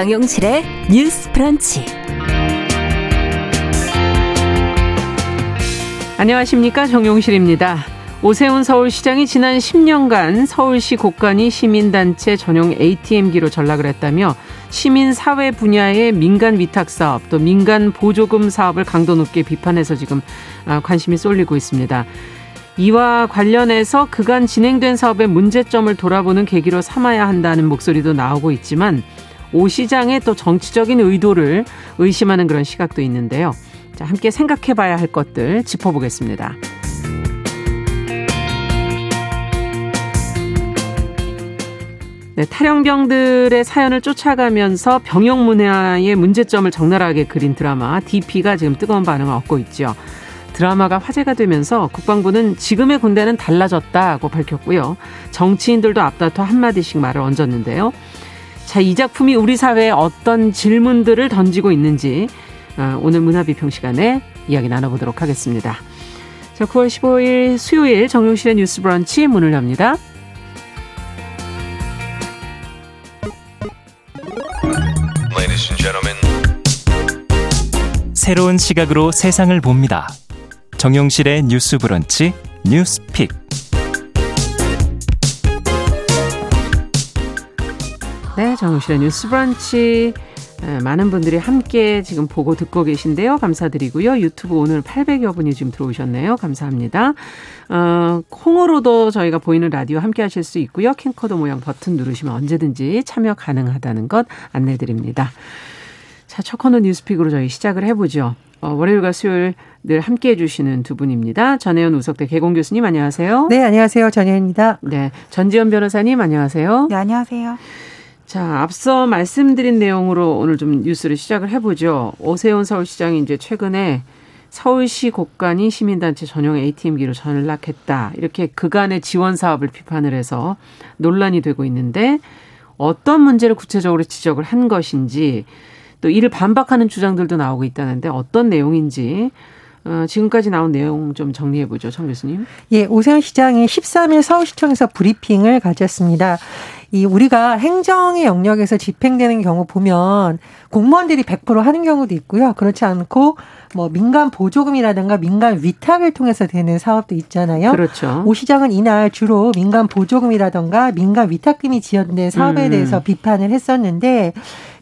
정용실의 뉴스 프런치. 안녕하십니까. 정용실입니다. 오세훈 서울시장이 지난 10년간 서울시 곳간이 시민단체 전용 ATM기로 전락을 했다며 시민사회 분야의 민간 위탁사업 또 민간 보조금 사업을 강도 높게 비판해서 지금 아, 관심이 쏠리고 있습니다. 이와 관련해서 그간 진행된 사업의 문제점을 돌아보는 계기로 삼아야 한다는 목소리도 나오고 있지만 오 시장의 또 정치적인 의도를 의심하는 그런 시각도 있는데요. 자, 함께 생각해 봐야 할 것들 짚어보겠습니다. 네, 탈영병들의 사연을 쫓아가면서 병역 문화의 문제점을 적나라하게 그린 드라마 DP가 지금 뜨거운 반응을 얻고 있죠. 드라마가 화제가 되면서 국방부는 지금의 군대는 달라졌다고 밝혔고요. 정치인들도 앞다퉈 한마디씩 말을 얹었는데요. 자, 이 작품이 우리 사회에 어떤 질문들을 던지고 있는지 어, 오늘 문화비평 시간에 이야기 나눠보도록 하겠습니다. 자, 9월 15일 수요일 정용실의 뉴스 브런치 문을 엽니다. 새로운 시각으로 세상을 봅니다. 정용실의 뉴스 브런치 뉴스 pick. 네, 정용실의 뉴스 브런치. 많은 분들이 함께 지금 보고 듣고 계신데요. 감사드리고요. 유튜브 오늘 800여 분이 지금 들어오셨네요. 감사합니다. 어, 콩으로도 저희가 보이는 라디오 함께 하실 수 있고요. 캠코더 모양 버튼 누르시면 언제든지 참여 가능하다는 것 안내 드립니다. 자, 첫 코너 뉴스픽으로 저희 시작을 해보죠. 어, 월요일과 수요일 늘 함께 해주시는 두 분입니다. 전혜연 우석대 개공 교수님 안녕하세요. 네, 안녕하세요. 전혜연입니다. 네, 전지현 변호사님 안녕하세요. 네, 안녕하세요. 자, 앞서 말씀드린 내용으로 오늘 좀 뉴스를 시작을 해보죠. 오세훈 서울시장이 이제 최근에 서울시 곳간이 시민단체 전용 ATM기로 전락했다. 이렇게 그간의 지원 사업을 비판을 해서 논란이 되고 있는데 어떤 문제를 구체적으로 지적을 한 것인지 또 이를 반박하는 주장들도 나오고 있다는데 어떤 내용인지 어, 지금까지 나온 내용 좀 정리해 보죠, 청 교수님. 예, 오세훈 시장이 13일 서울시청에서 브리핑을 가졌습니다. 이 우리가 행정의 영역에서 집행되는 경우 보면 공무원들이 100% 하는 경우도 있고요. 그렇지 않고 뭐 민간 보조금이라든가 민간 위탁을 통해서 되는 사업도 있잖아요. 그렇죠. 오 시장은 이날 주로 민간 보조금이라든가 민간 위탁금이 지연된 사업에 음. 대해서 비판을 했었는데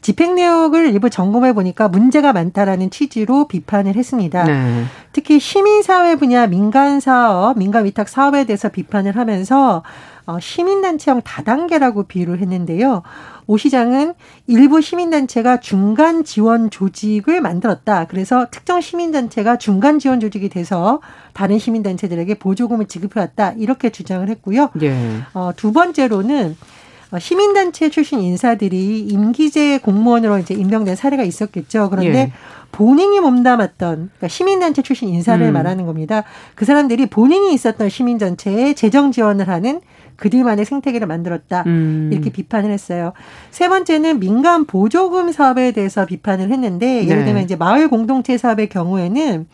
집행 내역을 일부 점검해 보니까 문제가 많다라는 취지로 비판을 했습니다. 네. 특히 시민사회 분야 민간 사업, 민간 위탁 사업에 대해서 비판을 하면서 어, 시민단체형 다단계라고 비유를 했는데요. 오 시장은 일부 시민단체가 중간 지원 조직을 만들었다. 그래서 특정 시민단체가 중간 지원 조직이 돼서 다른 시민단체들에게 보조금을 지급해왔다. 이렇게 주장을 했고요. 예. 어, 두 번째로는 어, 시민단체 출신 인사들이 임기제 공무원으로 이제 임명된 사례가 있었겠죠. 그런데 예. 본인이 몸담았던 그러니까 시민단체 출신 인사를 음. 말하는 겁니다. 그 사람들이 본인이 있었던 시민단체에 재정 지원을 하는 그들만의 생태계를 만들었다. 음. 이렇게 비판을 했어요. 세 번째는 민간 보조금 사업에 대해서 비판을 했는데 예를 네. 들면 이제 마을 공동체 사업의 경우에는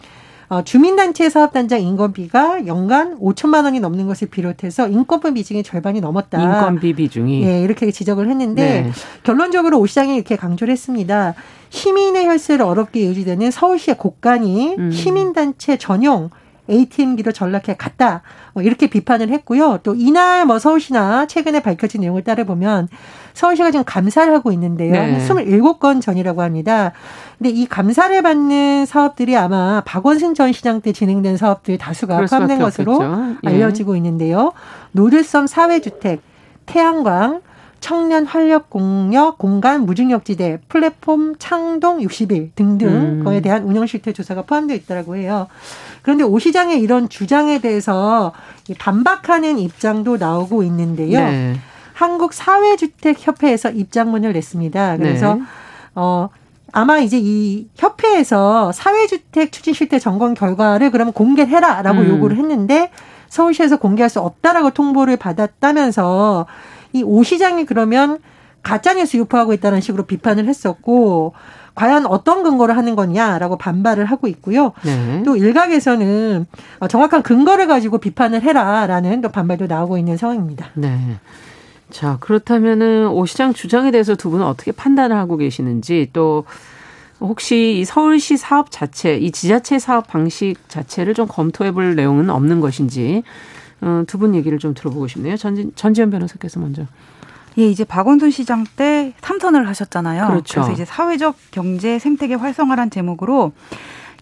어, 주민단체 사업단장 인건비가 연간 5천만 원이 넘는 것을 비롯해서 인건비 비중이 절반이 넘었다. 인건비 비중이. 예, 이렇게 지적을 했는데 네. 결론적으로 오 시장이 이렇게 강조를 했습니다. 시민의 혈세를 어렵게 유지되는 서울시의 곳간이 음. 시민단체 전용 ATM기로 전락해 갔다. 뭐 이렇게 비판을 했고요. 또 이날 뭐 서울시나 최근에 밝혀진 내용을 따라보면 서울시가 지금 감사를 하고 있는데요. 네. 27건 전이라고 합니다. 근데 이 감사를 받는 사업들이 아마 박원순 전 시장 때 진행된 사업들 다수가 포함된 것으로 예. 알려지고 있는데요. 노들섬 사회주택, 태양광, 청년 활력 공역 공간 무중력지대 플랫폼 창동 60일 등등 음. 거에 대한 운영 실태 조사가 포함되어 있다고 해요. 그런데 오 시장의 이런 주장에 대해서 반박하는 입장도 나오고 있는데요. 네. 한국 사회주택협회에서 입장문을 냈습니다. 그래서 네. 어 아마 이제 이 협회에서 사회주택 추진 실태 점검 결과를 그러면 공개해라라고 음. 요구를 했는데 서울시에서 공개할 수 없다라고 통보를 받았다면서 이 오 시장이 그러면 가짜뉴스 유포하고 있다는 식으로 비판을 했었고 과연 어떤 근거를 하는 거냐라고 반발을 하고 있고요. 네. 또 일각에서는 정확한 근거를 가지고 비판을 해라라는 또 반발도 나오고 있는 상황입니다. 네. 자, 그렇다면은 오 시장 주장에 대해서 두 분은 어떻게 판단을 하고 계시는지 또 혹시 이 서울시 사업 자체, 이 지자체 사업 방식 자체를 좀 검토해 볼 내용은 없는 것인지 어, 두분 얘기를 좀 들어보고 싶네요. 전, 전지현 변호사께서 먼저. 예, 이제 박원순 시장 때 삼선을 하셨잖아요. 그렇죠. 그래서 이제 사회적 경제 생태계 활성화란 제목으로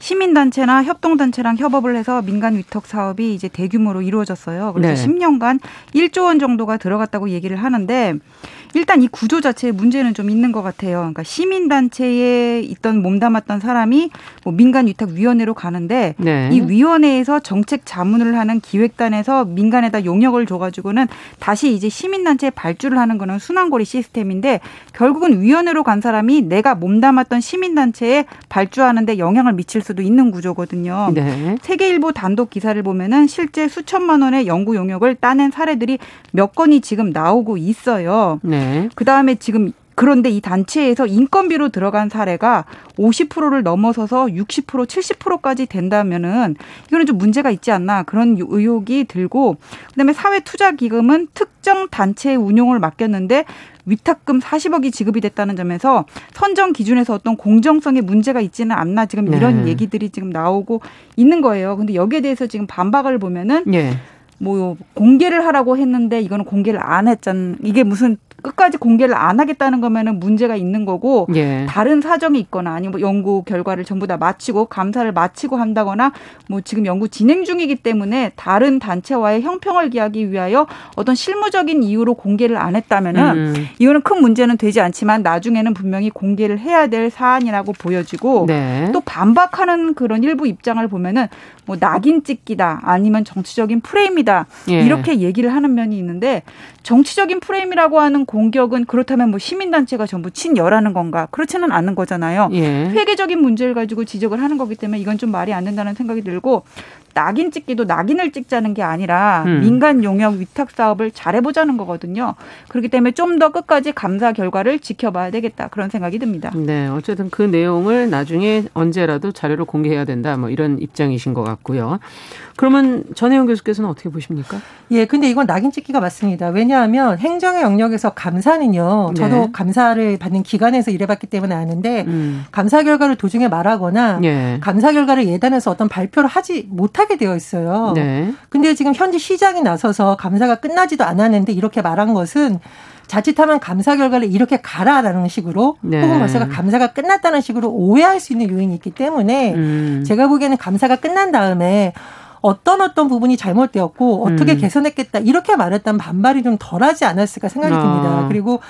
시민단체나 협동단체랑 협업을 해서 민간 위탁 사업이 이제 대규모로 이루어졌어요. 그래서 네. 10년간 1조 원 정도가 들어갔다고 얘기를 하는데 일단 이 구조 자체에 문제는 좀 있는 것 같아요. 그러니까 시민 단체에 있던 몸담았던 사람이 뭐 민간 위탁 위원회로 가는데 네. 이 위원회에서 정책 자문을 하는 기획단에서 민간에다 용역을 줘가지고는 다시 이제 시민 단체에 발주를 하는 거는 순환고리 시스템인데 결국은 위원회로 간 사람이 내가 몸담았던 시민 단체에 발주하는데 영향을 미칠 수도 있는 구조거든요. 네. 세계일보 단독 기사를 보면은 실제 수천만 원의 연구 용역을 따낸 사례들이 몇 건이 지금 나오고 있어요. 네. 그 다음에 지금 그런데 이 단체에서 인건비로 들어간 사례가 50%를 넘어서서 60% 70%까지 된다면은 이거는 좀 문제가 있지 않나 그런 의혹이 들고 그다음에 사회 투자 기금은 특정 단체의 운용을 맡겼는데 위탁금 40억이 지급이 됐다는 점에서 선정 기준에서 어떤 공정성에 문제가 있지는 않나 지금 이런 네. 얘기들이 지금 나오고 있는 거예요. 근데 여기에 대해서 지금 반박을 보면은 예. 뭐 공개를 하라고 했는데 이거는 공개를 안 했잖. 이게 무슨 끝까지 공개를 안 하겠다는 거면은 문제가 있는 거고 예. 다른 사정이 있거나 아니면 뭐 연구 결과를 전부 다 마치고 감사를 마치고 한다거나 뭐 지금 연구 진행 중이기 때문에 다른 단체와의 형평을 기하기 위하여 어떤 실무적인 이유로 공개를 안 했다면은 음. 이거는 큰 문제는 되지 않지만 나중에는 분명히 공개를 해야 될 사안이라고 보여지고 네. 또 반박하는 그런 일부 입장을 보면은 뭐 낙인 찍기다 아니면 정치적인 프레임이다 예. 이렇게 얘기를 하는 면이 있는데 정치적인 프레임이라고 하는 공격은 그렇다면 뭐 시민단체가 전부 친여라는 건가 그렇지는 않은 거잖아요. 예. 회계적인 문제를 가지고 지적을 하는 거기 때문에 이건 좀 말이 안 된다는 생각이 들고 낙인 찍기도 낙인을 찍자는 게 아니라 음. 민간 용역 위탁 사업을 잘해보자는 거거든요. 그렇기 때문에 좀 더 끝까지 감사 결과를 지켜봐야 되겠다 그런 생각이 듭니다. 네, 어쨌든 그 내용을 나중에 언제라도 자료로 공개해야 된다. 뭐 이런 입장이신 것 같고요. 그러면 전혜영 교수께서는 어떻게 보십니까? 예, 근데 이건 낙인 찍기가 맞습니다. 왜냐하면 행정의 영역에서 감사는요. 저도 네. 감사를 받는 기관에서 일해봤기 때문에 아는데 음. 감사 결과를 도중에 말하거나 예. 감사 결과를 예단해서 어떤 발표를 하지 못하게 되어 있어요. 네. 근데 지금 현지 시장이 나서서 감사가 끝나지도 않았는데 이렇게 말한 것은 자칫하면 감사 결과를 이렇게 가라라는 식으로 네. 혹은 벌써 감사가 끝났다는 식으로 오해할 수 있는 요인이 있기 때문에 음. 제가 보기에는 감사가 끝난 다음에 어떤 어떤 부분이 잘못되었고 어떻게 음. 개선했겠다 이렇게 말했다면 반발이 좀 덜하지 않았을까 생각이 아. 듭니다. 그리고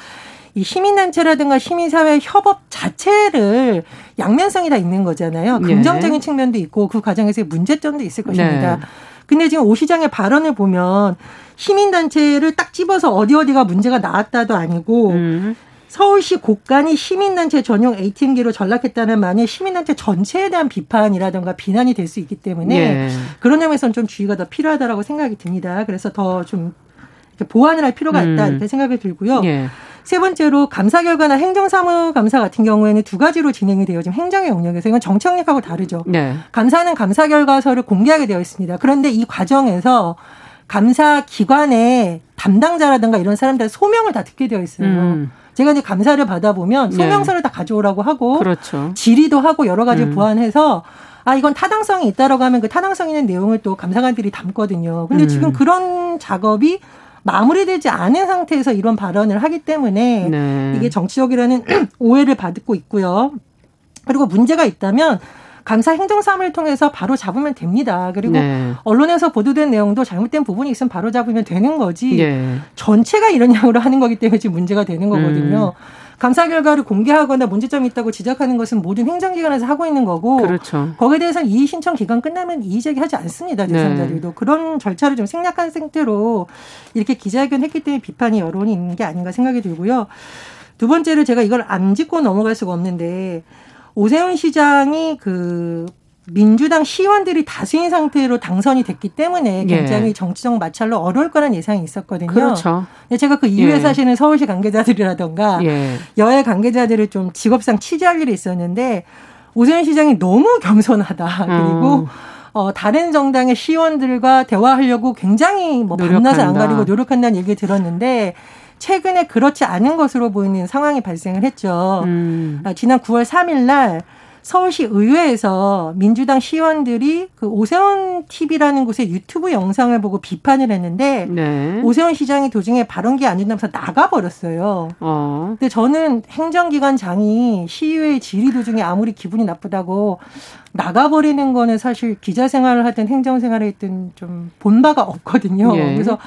이 시민단체라든가 시민사회 협업 자체를 양면성이 다 있는 거잖아요. 네. 긍정적인 측면도 있고 그 과정에서의 문제점도 있을 것입니다. 네. 근데 지금 오 시장의 발언을 보면 시민단체를 딱 집어서 어디 어디가 문제가 나왔다도 아니고 음. 서울시 곳간이 시민단체 전용 ATM기로 전락했다는 말이 시민단체 전체에 대한 비판이라든가 비난이 될 수 있기 때문에 예. 그런 점에서는 좀 주의가 더 필요하다라고 생각이 듭니다. 그래서 더좀 보완을 할 필요가 있다 음. 이렇게 생각이 들고요. 예. 세 번째로 감사 결과나 행정사무 감사 같은 경우에는 두 가지로 진행이 돼요. 지금 행정의 영역에서 이건 정치 영역하고 다르죠. 네. 감사는 감사 결과서를 공개하게 되어 있습니다. 그런데 이 과정에서 감사 기관의 담당자라든가 이런 사람들 소명을 다 듣게 되어 있어요. 음. 제가 이제 감사를 받아보면 네. 소명서를 다 가져오라고 하고 그렇죠. 질의도 하고 여러 가지 음. 보완해서 아 이건 타당성이 있다라고 하면 그 타당성 있는 내용을 또 감사관들이 담거든요. 근데 음. 지금 그런 작업이 마무리되지 않은 상태에서 이런 발언을 하기 때문에 네. 이게 정치적이라는 오해를 받고 있고요. 그리고 문제가 있다면 감사 행정사무를 통해서 바로 잡으면 됩니다. 그리고 네. 언론에서 보도된 내용도 잘못된 부분이 있으면 바로 잡으면 되는 거지. 예. 전체가 이런 양으로 하는 거기 때문에 지금 문제가 되는 거거든요. 음. 감사 결과를 공개하거나 문제점이 있다고 지적하는 것은 모든 행정기관에서 하고 있는 거고 그렇죠. 거기에 대해서는 이의 신청 기간 끝나면 이의 제기하지 않습니다. 네. 대상자들도 그런 절차를 좀 생략한 상태로 이렇게 기자회견했기 때문에 비판이 여론이 있는 게 아닌가 생각이 들고요. 두 번째로 제가 이걸 안 짚고 넘어갈 수가 없는데 오세훈 시장이 그 민주당 시의원들이 다수인 상태로 당선이 됐기 때문에 예. 굉장히 정치적 마찰로 어려울 거란 예상이 있었거든요. 그렇죠. 제가 그 이후에 예. 사실은 서울시 관계자들이라던가 예. 여야 관계자들을 좀 직업상 취재할 일이 있었는데 오세훈 시장이 너무 겸손하다. 그리고 음. 어, 다른 정당의 시의원들과 대화하려고 굉장히 뭐 밤낮을 안. 가리고 노력한다는 얘기 들었는데 최근에 그렇지 않은 것으로 보이는 상황이 발생을 했죠. 음. 아, 지난 9월 3일 날 서울시 의회에서 민주당 시의원들이 그 오세훈 TV라는 곳의 유튜브 영상을 보고 비판을 했는데 네. 오세훈 시장이 도중에 발언기 안 준다면서 나가버렸어요. 어. 근데 저는 행정기관장이 시의회 질의 도중에 아무리 기분이 나쁘다고 나가버리는 거는 사실 기자 생활을 하든 행정 생활을 했든 좀 본바가 없거든요. 예. 그래서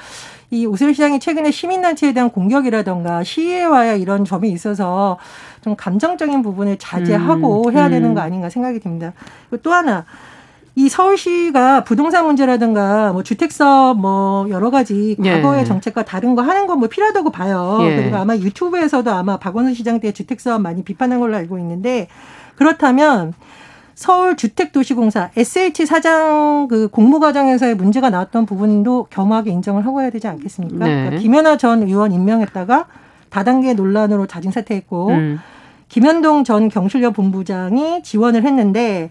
이 오세훈 시장이 최근에 시민단체에 대한 공격이라던가 시의회와의 이런 점이 있어서 좀 감정적인 부분을 자제하고 음, 해야 되는 거 음. 아닌가 생각이 듭니다. 그리고 또 하나 이 서울시가 부동산 문제라든가 뭐 주택 사업 뭐 여러 가지 예. 과거의 예. 정책과 다른 거 하는 건 뭐 필요하다고 봐요. 예. 그리고 아마 유튜브에서도 아마 박원순 시장 때 주택 사업 많이 비판한 걸로 알고 있는데 그렇다면 서울주택도시공사 SH 사장 그 공모 과정에서의 문제가 나왔던 부분도 겸하게 인정을 하고 해야 되지 않겠습니까? 네. 그러니까 김연아 전 의원 임명했다가 다단계 논란으로 자진 사퇴했고 음. 김현동 전 경실련 본부장이 지원을 했는데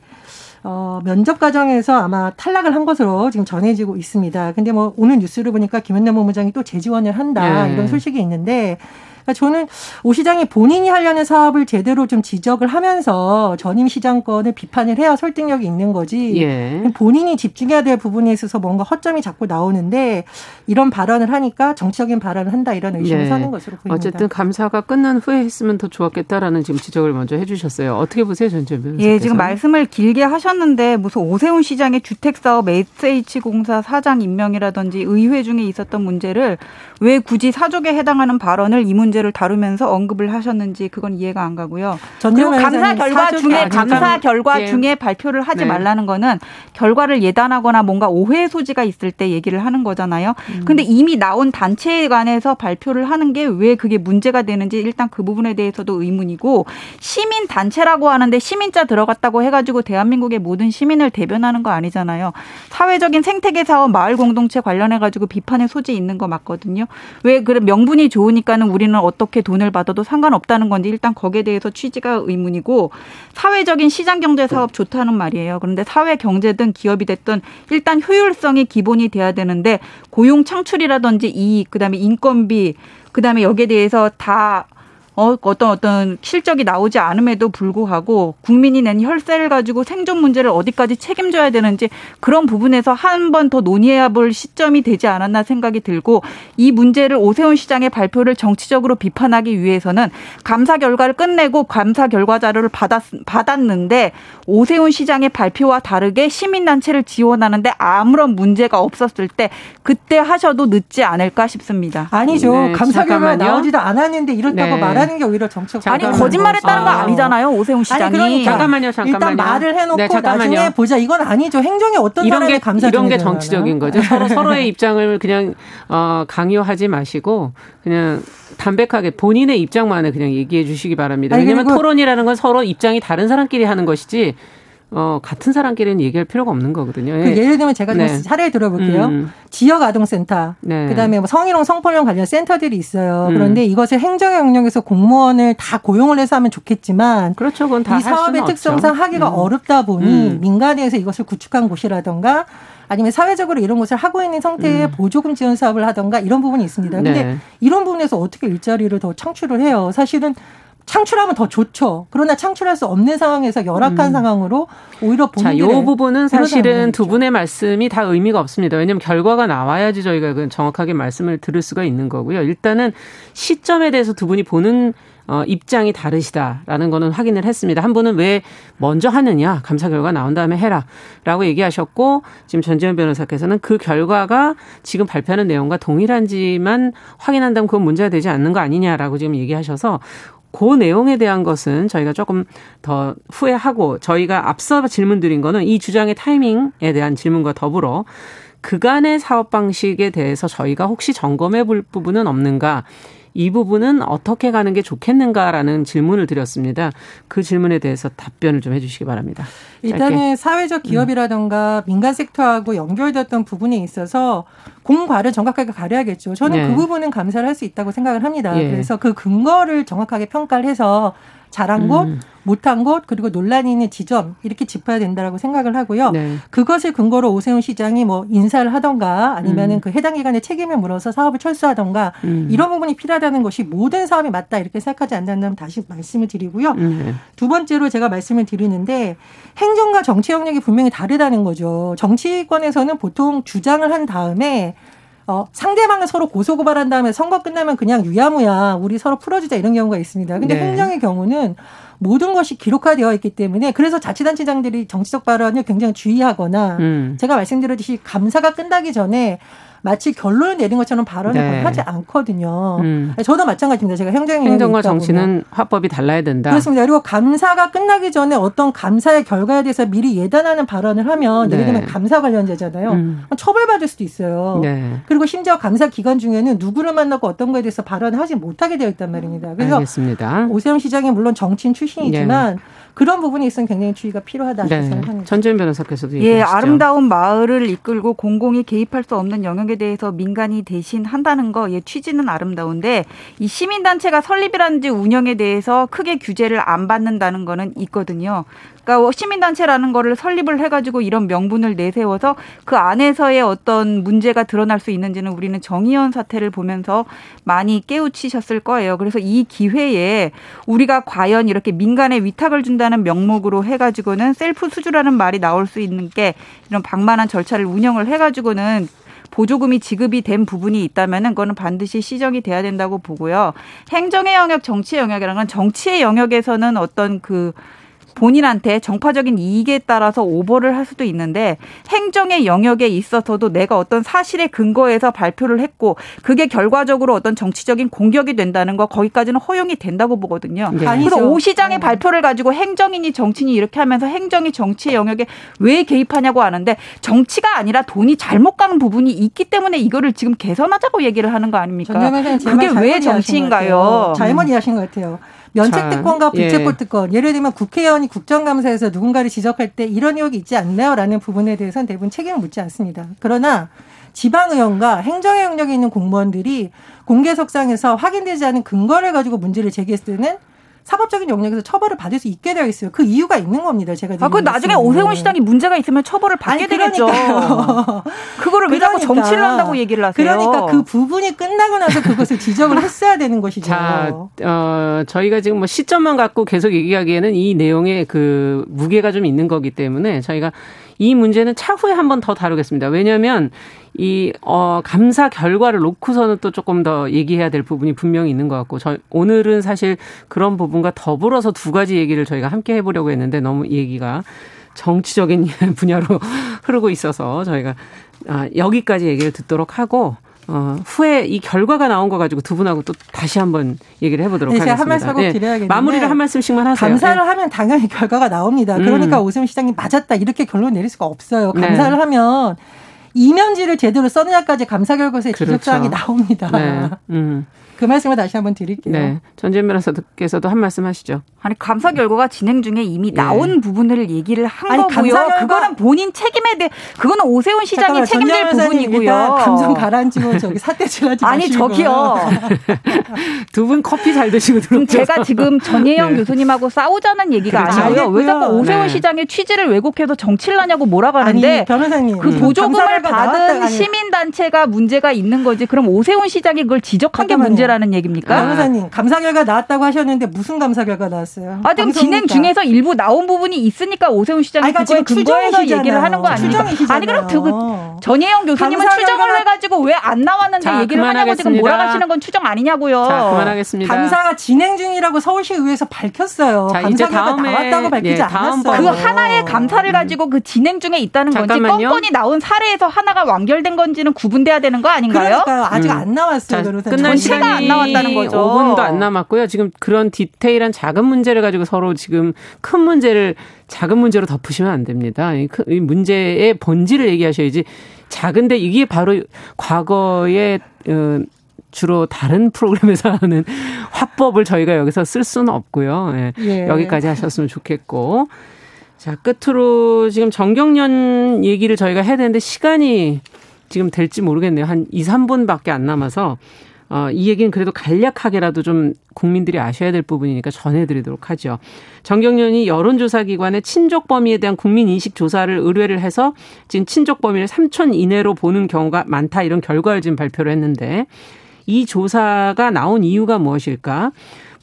어, 면접 과정에서 아마 탈락을 한 것으로 지금 전해지고 있습니다. 근데 뭐 오늘 뉴스를 보니까 김현동 본부장이 또 재지원을 한다 네. 이런 소식이 있는데 그러니까 저는 오 시장이 본인이 하려는 사업을 제대로 좀 지적을 하면서 전임 시장권을 비판을 해야 설득력이 있는 거지. 예. 본인이 집중해야 될 부분에 있어서 뭔가 허점이 자꾸 나오는데 이런 발언을 하니까 정치적인 발언을 한다 이런 의심을 예. 사는 것으로 보입니다. 어쨌든 감사가 끝난 후에 했으면 더 좋았겠다라는 지금 지적을 먼저 해주셨어요. 어떻게 보세요, 전재 변호사? 예, 지금 말씀을 길게 하셨는데 무슨 오세훈 시장의 주택사업 SH공사 사장 임명이라든지 의회 중에 있었던 문제를 왜 굳이 사족에 해당하는 발언을 이 문제 를 다루면서 언급을 하셨는지 그건 이해가 안 가고요. 그리고 감사 결과 중에 아, 감사 결과 예. 중에 발표를 하지 네. 말라는 거는 결과를 예단하거나 뭔가 오해 소지가 있을 때 얘기를 하는 거잖아요. 음. 근데 이미 나온 단체에 관해서 발표를 하는 게 왜 그게 문제가 되는지 일단 그 부분에 대해서도 의문이고 시민 단체라고 하는데 시민자 들어갔다고 해가지고 대한민국의 모든 시민을 대변하는 거 아니잖아요. 사회적인 생태계 사업 마을 공동체 관련해 가지고 비판의 소지 있는 거 맞거든요. 왜 그래 명분이 좋으니까는 우리는 어떻게 돈을 받아도 상관없다는 건지 일단 거기에 대해서 취지가 의문이고 사회적인 시장 경제 사업 좋다는 말이에요. 그런데 사회 경제든 기업이 됐든 일단 효율성이 기본이 돼야 되는데 고용 창출이라든지 이익 그다음에 인건비 그다음에 여기에 대해서 다 어, 어떤 어떤 실적이 나오지 않음에도 불구하고 국민이 낸 혈세를 가지고 생존 문제를 어디까지 책임져야 되는지 그런 부분에서 한 번 더 논의해야 볼 시점이 되지 않았나 생각이 들고 이 문제를 오세훈 시장의 발표를 정치적으로 비판하기 위해서는 감사 결과를 끝내고 감사 결과 자료를 받았, 받았는데 오세훈 시장의 발표와 다르게 시민단체를 지원하는데 아무런 문제가 없었을 때 그때 하셔도 늦지 않을까 싶습니다. 아니죠. 네, 감사 결과 나오지도 않았는데 이렇다고 네. 말하 는 게 오히려 정책 아니 거짓말했다는 거 아니잖아요. 오세훈 시장이. 아니 그러니까 잠깐만요. 잠깐만요. 일단 말을 해놓고 네, 나중에 보자. 이건 아니죠. 행정이 어떤 이런 게 감사 이런 게 정치적인 거죠. 서로 서로의 입장을 그냥 어, 강요하지 마시고 그냥 담백하게 본인의 입장만을 그냥 얘기해 주시기 바랍니다. 왜냐하면 토론이라는 건 서로 입장이 다른 사람끼리 하는 것이지 어, 같은 사람끼리는 얘기할 필요가 없는 거거든요. 그 예. 를 들면 제가 네. 사례 들어볼게요. 음. 지역 아동센터, 네. 그다음에 뭐 성희롱 성폭력 관련 센터들이 있어요. 음. 그런데 이것을 행정 영역에서 공무원을 다 고용을 해서 하면 좋겠지만, 그렇죠. 그건 다 이 사업의 특성상 없죠. 하기가 음. 어렵다 보니 음. 민간에서 이것을 구축한 곳이라던가 아니면 사회적으로 이런 것을 하고 있는 상태의 음. 보조금 지원 사업을 하던가 이런 부분이 있습니다. 근데 네. 이런 부분에서 어떻게 일자리를 더 창출을 해요? 사실은 창출하면 더 좋죠. 그러나 창출할 수 없는 상황에서 열악한 음. 상황으로 오히려 본인들의 자, 이 부분은 사실은 두 분의 말씀이 다 의미가 없습니다. 왜냐하면 결과가 나와야지 저희가 그 정확하게 말씀을 들을 수가 있는 거고요. 일단은 시점에 대해서 두 분이 보는 어, 입장이 다르시다라는 거는 확인을 했습니다. 한 분은 왜 먼저 하느냐 감사 결과 나온 다음에 해라 라고 얘기하셨고 지금 전지현 변호사께서는 그 결과가 지금 발표하는 내용과 동일한지만 확인한다면 그건 문제가 되지 않는 거 아니냐라고 지금 얘기하셔서 그 내용에 대한 것은 저희가 조금 더 후회하고 저희가 앞서 질문 드린 거는 이 주장의 타이밍에 대한 질문과 더불어 그간의 사업 방식에 대해서 저희가 혹시 점검해 볼 부분은 없는가 이 부분은 어떻게 가는 게 좋겠는가라는 질문을 드렸습니다. 그 질문에 대해서 답변을 좀 해주시기 바랍니다. 일단은 사회적 기업이라든가 민간 섹터하고 연결됐던 부분에 있어서 공과를 정확하게 가려야겠죠. 저는 네. 그 부분은 감사를 할 수 있다고 생각을 합니다. 예. 그래서 그 근거를 정확하게 평가를 해서 잘한 곳, 음. 못한 곳, 그리고 논란이 있는 지점 이렇게 짚어야 된다라고 생각을 하고요. 네. 그것을 근거로 오세훈 시장이 뭐 인사를 하던가 아니면은 음. 그 해당 기관의 책임을 물어서 사업을 철수하던가 음. 이런 부분이 필요하다는 것이 모든 사업이 맞다 이렇게 생각하지 않는다면 다시 말씀을 드리고요. 음. 두 번째로 제가 말씀을 드리는데 행정과 정치 영역이 분명히 다르다는 거죠. 정치권에서는 보통 주장을 한 다음에 어, 상대방을 서로 고소고발한 다음에 선거 끝나면 그냥 유야무야 우리 서로 풀어주자 이런 경우가 있습니다. 근데 네. 행정의 경우는 모든 것이 기록화되어 있기 때문에 그래서 자치단체장들이 정치적 발언을 굉장히 주의하거나 음. 제가 말씀드렸듯이 감사가 끝나기 전에 마치 결론을 내린 것처럼 발언을 네. 하지 않거든요. 음. 저도 마찬가지입니다. 제가 행정 행정과 정치는 보면. 화법이 달라야 된다. 그렇습니다. 그리고 감사가 끝나기 전에 어떤 감사의 결과에 대해서 미리 예단하는 발언을 하면 네. 예를 들면 감사 관련자잖아요. 음. 처벌받을 수도 있어요. 네. 그리고 심지어 감사 기간 중에는 누구를 만나고 어떤 거에 대해서 발언을 하지 못하게 되어 있단 말입니다. 그래서 알겠습니다. 오세훈 시장이 물론 정치인 출신이지만 네. 그런 부분에 있어서는 굉장히 주의가 필요하다 네. 생각합니다. 전재현 변호사께서도 예, 아름다운 마을을 이끌고 공공이 개입할 수 없는 영역에 대해서 민간이 대신 한다는 거, 예, 취지는 아름다운데 이 시민단체가 설립이라든지 운영에 대해서 크게 규제를 안 받는다는 거는 있거든요. 그러니까 시민단체라는 거를 설립을 해가지고 이런 명분을 내세워서 그 안에서의 어떤 문제가 드러날 수 있는지는 우리는 정의연 사태를 보면서 많이 깨우치셨을 거예요. 그래서 이 기회에 우리가 과연 이렇게 민간에 위탁을 준다는 명목으로 해가지고는 셀프 수주라는 말이 나올 수 있는 게 이런 방만한 절차를 운영을 해가지고는 보조금이 지급이 된 부분이 있다면은 그거는 반드시 시정이 돼야 된다고 보고요. 행정의 영역, 정치의 영역이라는 건 정치의 영역에서는 어떤 그 본인한테 정파적인 이익에 따라서 오버를 할 수도 있는데 행정의 영역에 있어서도 내가 어떤 사실에 근거해서 발표를 했고 그게 결과적으로 어떤 정치적인 공격이 된다는 거 거기까지는 허용이 된다고 보거든요. 네. 그래서 오 시장의 네. 발표를 가지고 행정인이 정치인이 이렇게 하면서 행정이 정치의 영역에 왜 개입하냐고 하는데 정치가 아니라 돈이 잘못 간 부분이 있기 때문에 이거를 지금 개선하자고 얘기를 하는 거 아닙니까? 그게 왜 정치인가요? 잘못 이해하신 것 같아요. 면책특권과 불체포특권. 예. 예를 들면 국회의원이 국정감사에서 누군가를 지적할 때 이런 의혹이 있지 않나요? 라는 부분에 대해서는 대부분 책임을 묻지 않습니다. 그러나 지방의원과 행정의 영역에 있는 공무원들이 공개석상에서 확인되지 않은 근거를 가지고 문제를 제기했을 때는 사법적인 영역에서 처벌을 받을 수 있게 되어 있어요. 그 이유가 있는 겁니다. 제가 아, 그 나중에 오세훈 시장이 문제가 있으면 처벌을 받게 되겠죠. 그거를 왜 자꾸 그러니까. 정치를 한다고 얘기를 하세요? 그러니까 그 부분이 끝나고 나서 그것을 지적을 했어야 되는 것이죠. 자, 어, 저희가 지금 뭐 시점만 갖고 계속 얘기하기에는 이 내용의 그 무게가 좀 있는 거기 때문에 저희가 이 문제는 차후에 한 번 더 다루겠습니다. 왜냐하면 이 어, 감사 결과를 놓고서는 또 조금 더 얘기해야 될 부분이 분명히 있는 것 같고 저 오늘은 사실 그런 부분과 더불어서 두 가지 얘기를 저희가 함께 해보려고 했는데 너무 얘기가 정치적인 분야로 흐르고 있어서 저희가 아, 여기까지 얘기를 듣도록 하고 어, 후에 이 결과가 나온 거 가지고 두 분하고 또 다시 한번 얘기를 해보도록 네, 하겠습니다. 한 말씀 꼭 네. 드려야겠는데 마무리를 한 말씀씩만 하세요. 감사를 네. 하면 당연히 결과가 나옵니다. 그러니까 음. 오세훈 시장이 맞았다 이렇게 결론 내릴 수가 없어요. 감사를 네. 하면 이면지를 제대로 써느냐까지 감사 결과서에 그렇죠. 지적사항이 나옵니다. 네. 음. 그 말씀을 다시 한번 드릴게요. 네. 전재현 변호사께서도 한 말씀 하시죠. 아니 감사 결과가 진행 중에 이미 네. 나온 부분을 얘기를 한 아니, 거고요. 결과... 그거는 본인 책임에 대해 그거는 오세훈 시장이 책임질 부분이고요. 감정 가라앉히고 저기 사태질하지 아니 저기요. 두 분 커피 잘 드시고 들어. 제가 지금 전예영 네. 교수님하고 싸우자는 얘기가 그렇죠. 아니고요. 왜 자꾸 오세훈 네. 시장의 취지를 왜곡해서 정치를 하냐고 몰아가는데 아니, 변호사님 그 보조금을 받은 시민 단체가 문제가 있는 거지. 그럼 오세훈 시장이 그걸 지적한 게 문제 문제라는 얘기입니까? 변호사님 감사 결과 나왔다고 하셨는데 무슨 감사 결과 나왔어요? 아 지금 진행 중에서 일부 나온 부분이 있으니까 오세훈 시장이 그러니까 그거에 근거해서 얘기를 하는 거 아닙니까? 아니 그럼 그 전혜영 교수님은 추정을 해가지고 왜 안 나왔는데 자, 얘기를 그만하겠습니다. 하냐고 지금 몰아가시는 건 추정 아니냐고요. 자 그만하겠습니다. 감사가 진행 중이라고 서울시의회에서 밝혔어요. 자, 감사 결과 나왔다고 밝히지 예, 않았어요. 그 하나의 감사를 가지고 그 진행 중에 있다는 잠깐만요. 건지 건건이 나온 사례에서 하나가 완결된 건지는 구분돼야 되는 거 아닌가요? 그러니까요. 아직 음. 안 나왔어요. 자, 끝난 시간이 안 나왔다는 거죠. 5분도 안 남았고요. 지금 그런 디테일한 작은 문제를 가지고 서로 지금 큰 문제를 작은 문제로 덮으시면 안 됩니다. 이 문제의 본질을 얘기하셔야지 작은데 이게 바로 과거에 어, 주로 다른 프로그램에서 하는 화법을 저희가 여기서 쓸 수는 없고요. 예. 예. 여기까지 하셨으면 좋겠고. 자, 끝으로 지금 정경련 얘기를 저희가 해야 되는데 시간이 지금 될지 모르겠네요. 한 2, 3분밖에 안 남아서 어, 이 얘기는 그래도 간략하게라도 좀 국민들이 아셔야 될 부분이니까 전해드리도록 하죠. 정경련이 여론조사기관의 친족 범위에 대한 국민 인식 조사를 의뢰를 해서 지금 친족 범위를 3천 이내로 보는 경우가 많다 이런 결과를 지금 발표를 했는데 이 조사가 나온 이유가 무엇일까?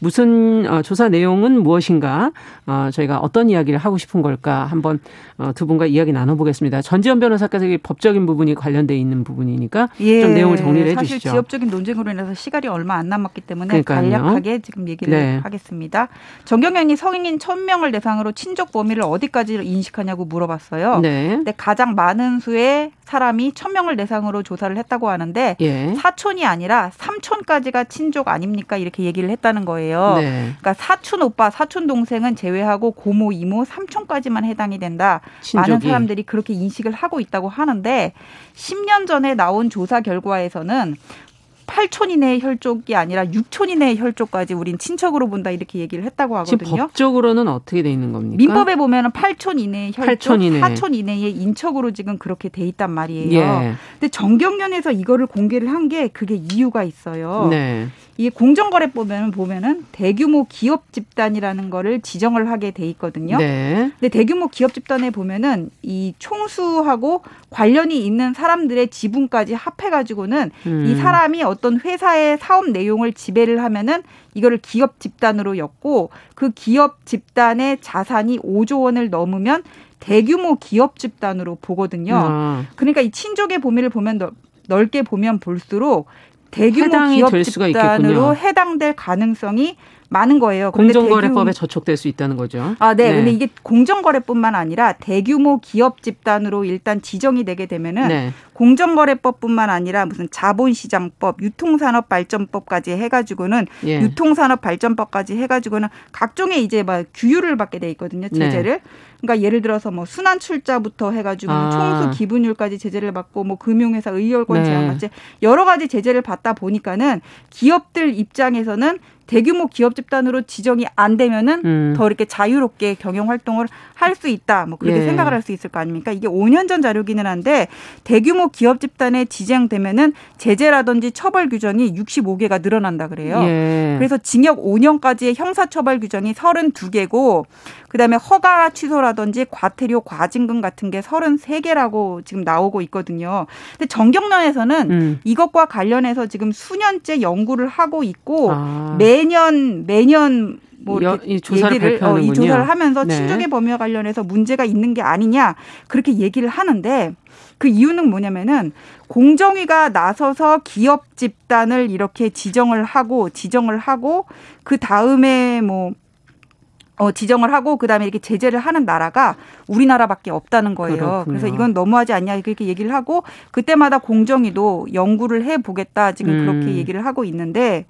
무슨 어, 조사 내용은 무엇인가 어, 저희가 어떤 이야기를 하고 싶은 걸까 한번 어, 두 분과 이야기 나눠보겠습니다. 전지현 변호사께서 법적인 부분이 관련돼 있는 부분이니까 예, 좀 내용을 정리를 해주시죠. 사실 지역적인 논쟁으로 인해서 시간이 얼마 안 남았기 때문에 그러니까요. 간략하게 지금 얘기를 네. 하겠습니다. 정경련이 성인 1000명을 대상으로 친족 범위를 어디까지 인식하냐고 물어봤어요. 네. 근데 가장 많은 수의 사람이 1000명을 대상으로 조사를 했다고 하는데 예. 사촌이 아니라 삼촌까지가 친족 아닙니까? 이렇게 얘기를 했다는 거예요. 네. 그러니까 사촌 오빠, 사촌 동생은 제외하고 고모, 이모, 삼촌까지만 해당이 된다. 친족이. 많은 사람들이 그렇게 인식을 하고 있다고 하는데 10년 전에 나온 조사 결과에서는 8촌 이내의 혈족이 아니라 6촌 이내의 혈족까지 우린 친척으로 본다 이렇게 얘기를 했다고 하거든요. 지금 법적으로는 어떻게 돼 있는 겁니까? 민법에 보면 은 8촌 이내의 혈족, 8촌 이내. 4촌 이내의 인척으로 지금 그렇게 돼 있단 말이에요. 예. 근데 정경련에서 이거를 공개를 한 게 그게 이유가 있어요. 네. 이 공정거래법에는 보면은 대규모 기업 집단이라는 거를 지정을 하게 돼 있거든요. 네. 근데 대규모 기업 집단에 보면은 이 총수하고 관련이 있는 사람들의 지분까지 합해 가지고는 음. 이 사람이 어떤 회사의 사업 내용을 지배를 하면은 이거를 기업 집단으로 엮고 그 기업 집단의 자산이 5조 원을 넘으면 대규모 기업 집단으로 보거든요. 아. 그러니까 이 친족의 범위를 보면 넓게 보면 볼수록 대규모 기업 집단으로 해당될 가능성이 많은 거예요. 공정거래법에 저촉될 수 있다는 거죠. 아, 네. 네. 근데 이게 공정거래뿐만 아니라 대규모 기업 집단으로 일단 지정이 되게 되면은 네. 공정거래법뿐만 아니라 무슨 자본시장법, 유통산업발전법까지 해가지고는 예. 유통산업발전법까지 해가지고는 각종의 이제 막 규율을 받게 돼 있거든요. 네. 제재를. 네. 그러니까 예를 들어서 뭐 순환 출자부터 해가지고 아. 총수 기분율까지 제재를 받고 뭐 금융회사 의결권 네. 제한같이 여러 가지 제재를 받다 보니까는 기업들 입장에서는 대규모 기업 집단으로 지정이 안 되면은 음. 더 이렇게 자유롭게 경영 활동을 할 수 있다. 뭐 그렇게 예. 생각을 할 수 있을 거 아닙니까? 이게 5년 전 자료기는 한데 대규모 기업 집단에 지정되면은 제재라든지 처벌 규정이 65개가 늘어난다 그래요. 예. 그래서 징역 5년까지의 형사 처벌 규정이 32개고 그다음에 허가 취소라든지 과태료 과징금 같은 게 33개라고 지금 나오고 있거든요. 근데 정경련에서는 음. 이것과 관련해서 지금 수년째 연구를 하고 있고 아. 매년 매년 뭐 여, 조사를 얘기를 어, 이 조사를 하면서 네. 친족의 범위와 관련해서 문제가 있는 게 아니냐 그렇게 얘기를 하는데 그 이유는 뭐냐면은 공정위가 나서서 기업 집단을 이렇게 지정을 하고 지정을 하고 그 다음에 뭐 어, 지정을 하고 그다음에 이렇게 제재를 하는 나라가 우리나라밖에 없다는 거예요. 그렇군요. 그래서 이건 너무하지 않냐 그렇게 얘기를 하고 그때마다 공정위도 연구를 해 보겠다 지금 음. 그렇게 얘기를 하고 있는데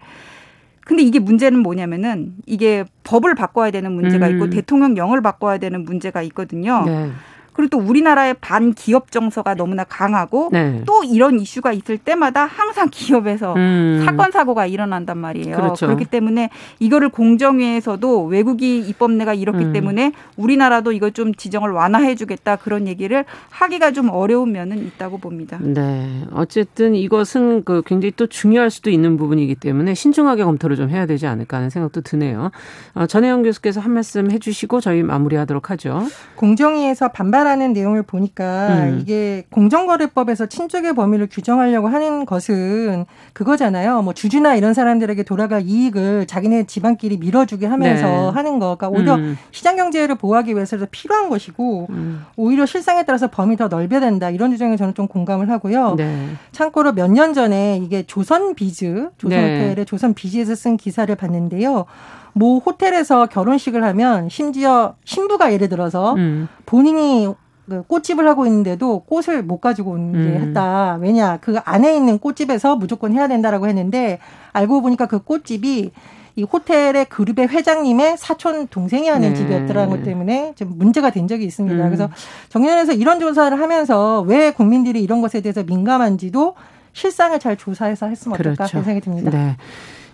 근데 이게 문제는 뭐냐면은 이게 법을 바꿔야 되는 문제가 있고 음. 대통령령을 바꿔야 되는 문제가 있거든요. 네. 그리고 또 우리나라의 반기업 정서가 너무나 강하고 네. 또 이런 이슈가 있을 때마다 항상 기업에서 음. 사건 사고가 일어난단 말이에요. 그렇죠. 그렇기 때문에 이거를 공정위에서도 외국이 입법내가 이렇기 음. 때문에 우리나라도 이걸 좀 지정을 완화해 주겠다 그런 얘기를 하기가 좀 어려운 면은 있다고 봅니다. 네. 어쨌든 이것은 그 굉장히 또 중요할 수도 있는 부분이기 때문에 신중하게 검토를 좀 해야 되지 않을까 하는 생각도 드네요. 어, 전혜영 교수께서 한 말씀 해 주시고 저희 마무리하도록 하죠. 공정위에서 반발 있다라는 내용을 보니까 음. 이게 공정거래법에서 친족의 범위를 규정하려고 하는 것은 그거잖아요. 뭐 주주나 이런 사람들에게 돌아갈 이익을 자기네 집안끼리 밀어주게 하면서 네. 하는 거. 그러니까 오히려 음. 시장 경제를 보호하기 위해서도 필요한 것이고 음. 오히려 실상에 따라서 범위 더 넓혀야 된다. 이런 주장에 저는 좀 공감을 하고요. 네. 참고로 몇 년 전에 이게 조선 비즈, 조선 네. 호텔의 조선 비즈에서 쓴 기사를 봤는데요. 모 호텔에서 결혼식을 하면 심지어 신부가 예를 들어서 음. 본인이 그 꽃집을 하고 있는데도 꽃을 못 가지고 온게 음. 했다. 왜냐 그 안에 있는 꽃집에서 무조건 해야 된다라고 했는데 알고 보니까 그 꽃집이 이 호텔의 그룹의 회장님의 사촌 동생이 하는 네. 집이었더라는 것 때문에 좀 문제가 된 적이 있습니다. 음. 그래서 정년에서 이런 조사를 하면서 왜 국민들이 이런 것에 대해서 민감한지도 실상을 잘 조사해서 했으면 어떨까 그렇죠. 생각이 듭니다. 네.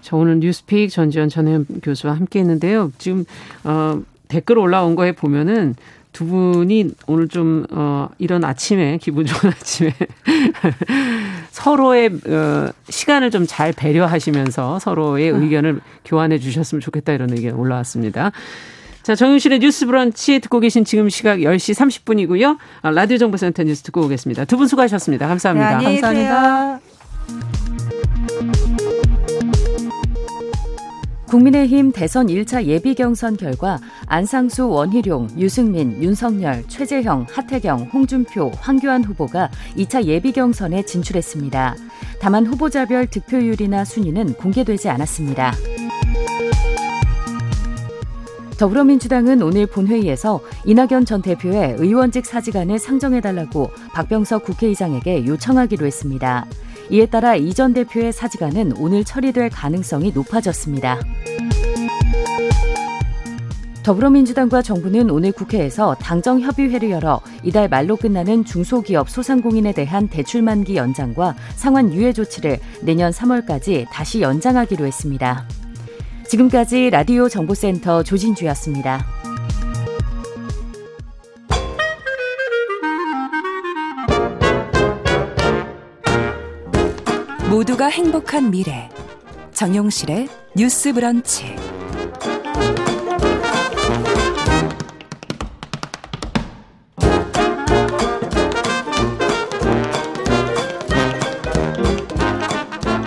저 오늘 뉴스픽 전지현 전혜연 교수와 함께 했는데요. 지금 어 댓글 올라온 거에 보면은 두 분이 오늘 좀, 어, 이런 아침에, 기분 좋은 아침에 서로의, 어, 시간을 좀 잘 배려하시면서 서로의 의견을 교환해 주셨으면 좋겠다 이런 의견 올라왔습니다. 자, 정윤실의 뉴스 브런치 듣고 계신 지금 시각 10시 30분이고요. 아, 라디오 정보센터 뉴스 듣고 오겠습니다. 두 분 수고하셨습니다. 감사합니다. 네, 감사합니다. 국민의힘 대선 1차 예비 경선 결과 안상수, 원희룡, 유승민, 윤석열, 최재형, 하태경, 홍준표, 황교안 후보가 2차 예비 경선에 진출했습니다. 다만 후보자별 득표율이나 순위는 공개되지 않았습니다. 더불어민주당은 오늘 본회의에서 이낙연 전 대표의 의원직 사직안을 상정해달라고 박병석 국회의장에게 요청하기로 했습니다. 이에 따라 이 전 대표의 사직안은 오늘 처리될 가능성이 높아졌습니다. 더불어민주당과 정부는 오늘 국회에서 당정 협의회를 열어 이달 말로 끝나는 중소기업 소상공인에 대한 대출 만기 연장과 상환 유예 조치를 내년 3월까지 다시 연장하기로 했습니다. 지금까지 라디오 정보센터 조진주였습니다. 행복한 미래. 정용실의 뉴스 브런치.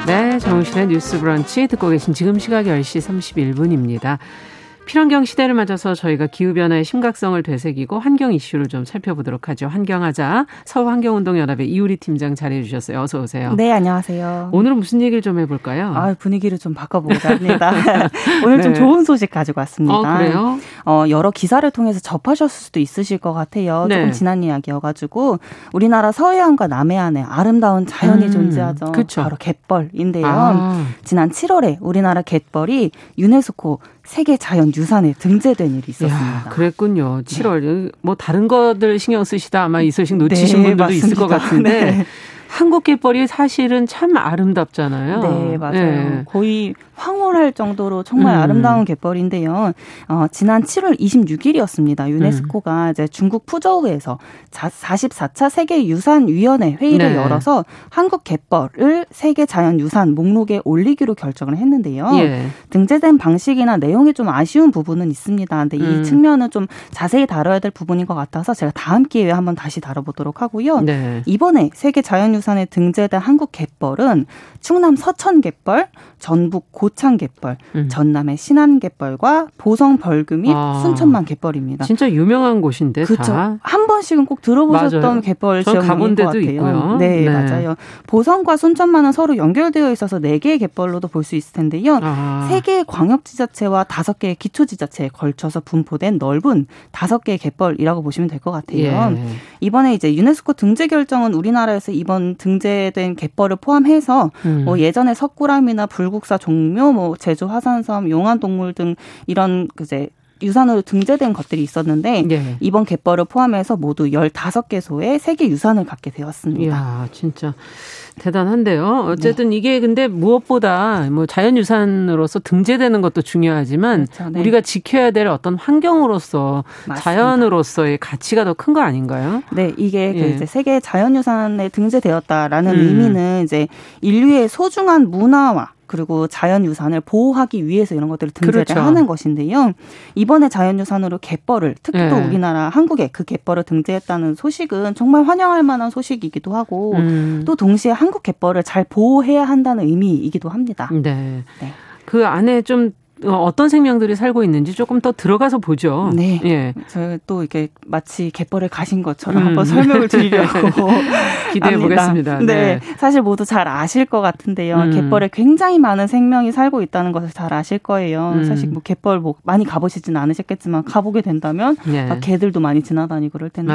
네, 정신의 뉴스 브런치 듣고 계신 지금 시각 10시 31분입니다. 필환경 시대를 맞아서 저희가 기후변화의 심각성을 되새기고 환경 이슈를 좀 살펴보도록 하죠. 환경하자 서울환경운동연합의 이우리 팀장 자리해 주셨어요. 어서 오세요. 네, 안녕하세요. 오늘은 무슨 얘기를 좀 해볼까요? 아, 분위기를 좀 바꿔보고자 합니다. 오늘 네. 좀 좋은 소식 가지고 왔습니다. 어, 그래요? 어, 여러 기사를 통해서 접하셨을 수도 있으실 것 같아요. 네. 조금 지난 이야기여가지고 우리나라 서해안과 남해안에 아름다운 자연이 음, 존재하죠. 그쵸. 바로 갯벌인데요. 아, 지난 7월에 우리나라 갯벌이 유네스코 세계 자연 유산에 등재된 일이 있었습니다. 야, 그랬군요. 7월. 뭐 다른 것들 신경 쓰시다 아마 이 소식 놓치신 네, 분들도 있을 것 맞습니다. 같은데 네. 한국 갯벌이 사실은 참 아름답잖아요. 네, 맞아요. 네. 거의 황홀할 정도로 정말 음. 아름다운 갯벌인데요. 어, 지난 7월 26일이었습니다. 유네스코가 음. 이제 중국 푸저우에서 44차 세계 유산 위원회 회의를 네. 열어서 한국 갯벌을 세계 자연 유산 목록에 올리기로 결정을 했는데요. 예. 등재된 방식이나 내용이 좀 아쉬운 부분은 있습니다. 근데 음. 이 측면은 좀 자세히 다뤄야 될 부분인 것 같아서 제가 다음 기회에 한번 다시 다뤄보도록 하고요. 네. 이번에 세계 자연 유산 에 등재된 한국 갯벌은 충남 서천 갯벌, 전북 고창 갯벌, 음. 전남의 신안 갯벌과 보성 벌금 및 아. 순천만 갯벌입니다. 진짜 유명한 곳인데 그렇죠. 다. 한 번씩은 꼭 들어보셨던 맞아요. 개전 지역인 가본 것 같아요. 있고요. 네, 네. 맞아요. 보성과 순천만은 서로 연결되어 있어서 네 개의 갯벌로도 볼 수 있을 텐데요. 아. 세 개의 광역지자체와 다섯 개의 기초지자체에 걸쳐서 분포된 넓은 다섯 개의 갯벌이라고 보시면 될 것 같아요. 예. 이번에 이제 유네스코 등재 결정은 우리나라에서 이번 등재된 갯벌을 포함해서 음. 뭐 예전에 석굴암이나 불국사 종묘, 뭐 제주 화산섬, 용안동물 등 이런 그제 유산으로 등재된 것들이 있었는데 예. 이번 갯벌을 포함해서 모두 15개소의 세계 유산을 갖게 되었습니다. 이야, 진짜 대단한데요. 어쨌든 이게 근데 무엇보다 뭐 자연유산으로서 등재되는 것도 중요하지만 그렇죠, 네. 우리가 지켜야 될 어떤 환경으로서 맞습니다. 자연으로서의 가치가 더 큰 거 아닌가요? 네, 이게 그 예. 이제 세계 자연유산에 등재되었다라는 음. 의미는 이제 인류의 소중한 문화와 그리고 자연유산을 보호하기 위해서 이런 것들을 등재를 그렇죠. 하는 것인데요. 이번에 자연유산으로 갯벌을 특히 또 예. 우리나라 한국에 그 갯벌을 등재했다는 소식은 정말 환영할 만한 소식이기도 하고 음. 또 동시에 한국 갯벌을 잘 보호해야 한다는 의미이기도 합니다. 네. 네. 그 안에 좀 어, 어떤 생명들이 살고 있는지 조금 더 들어가서 보죠. 네. 예. 저또 이렇게 마치 갯벌에 가신 것처럼 음. 한번 설명을 드리려고 기대해. 보겠습니다. 네. 네. 사실 모두 잘 아실 것 같은데요. 음. 갯벌에 굉장히 많은 생명이 살고 있다는 것을 잘 아실 거예요. 음. 사실 뭐 갯벌 뭐 많이 가보시진 않으셨겠지만 가보게 된다면 예. 막 개들도 많이 지나다니고 그럴 텐데.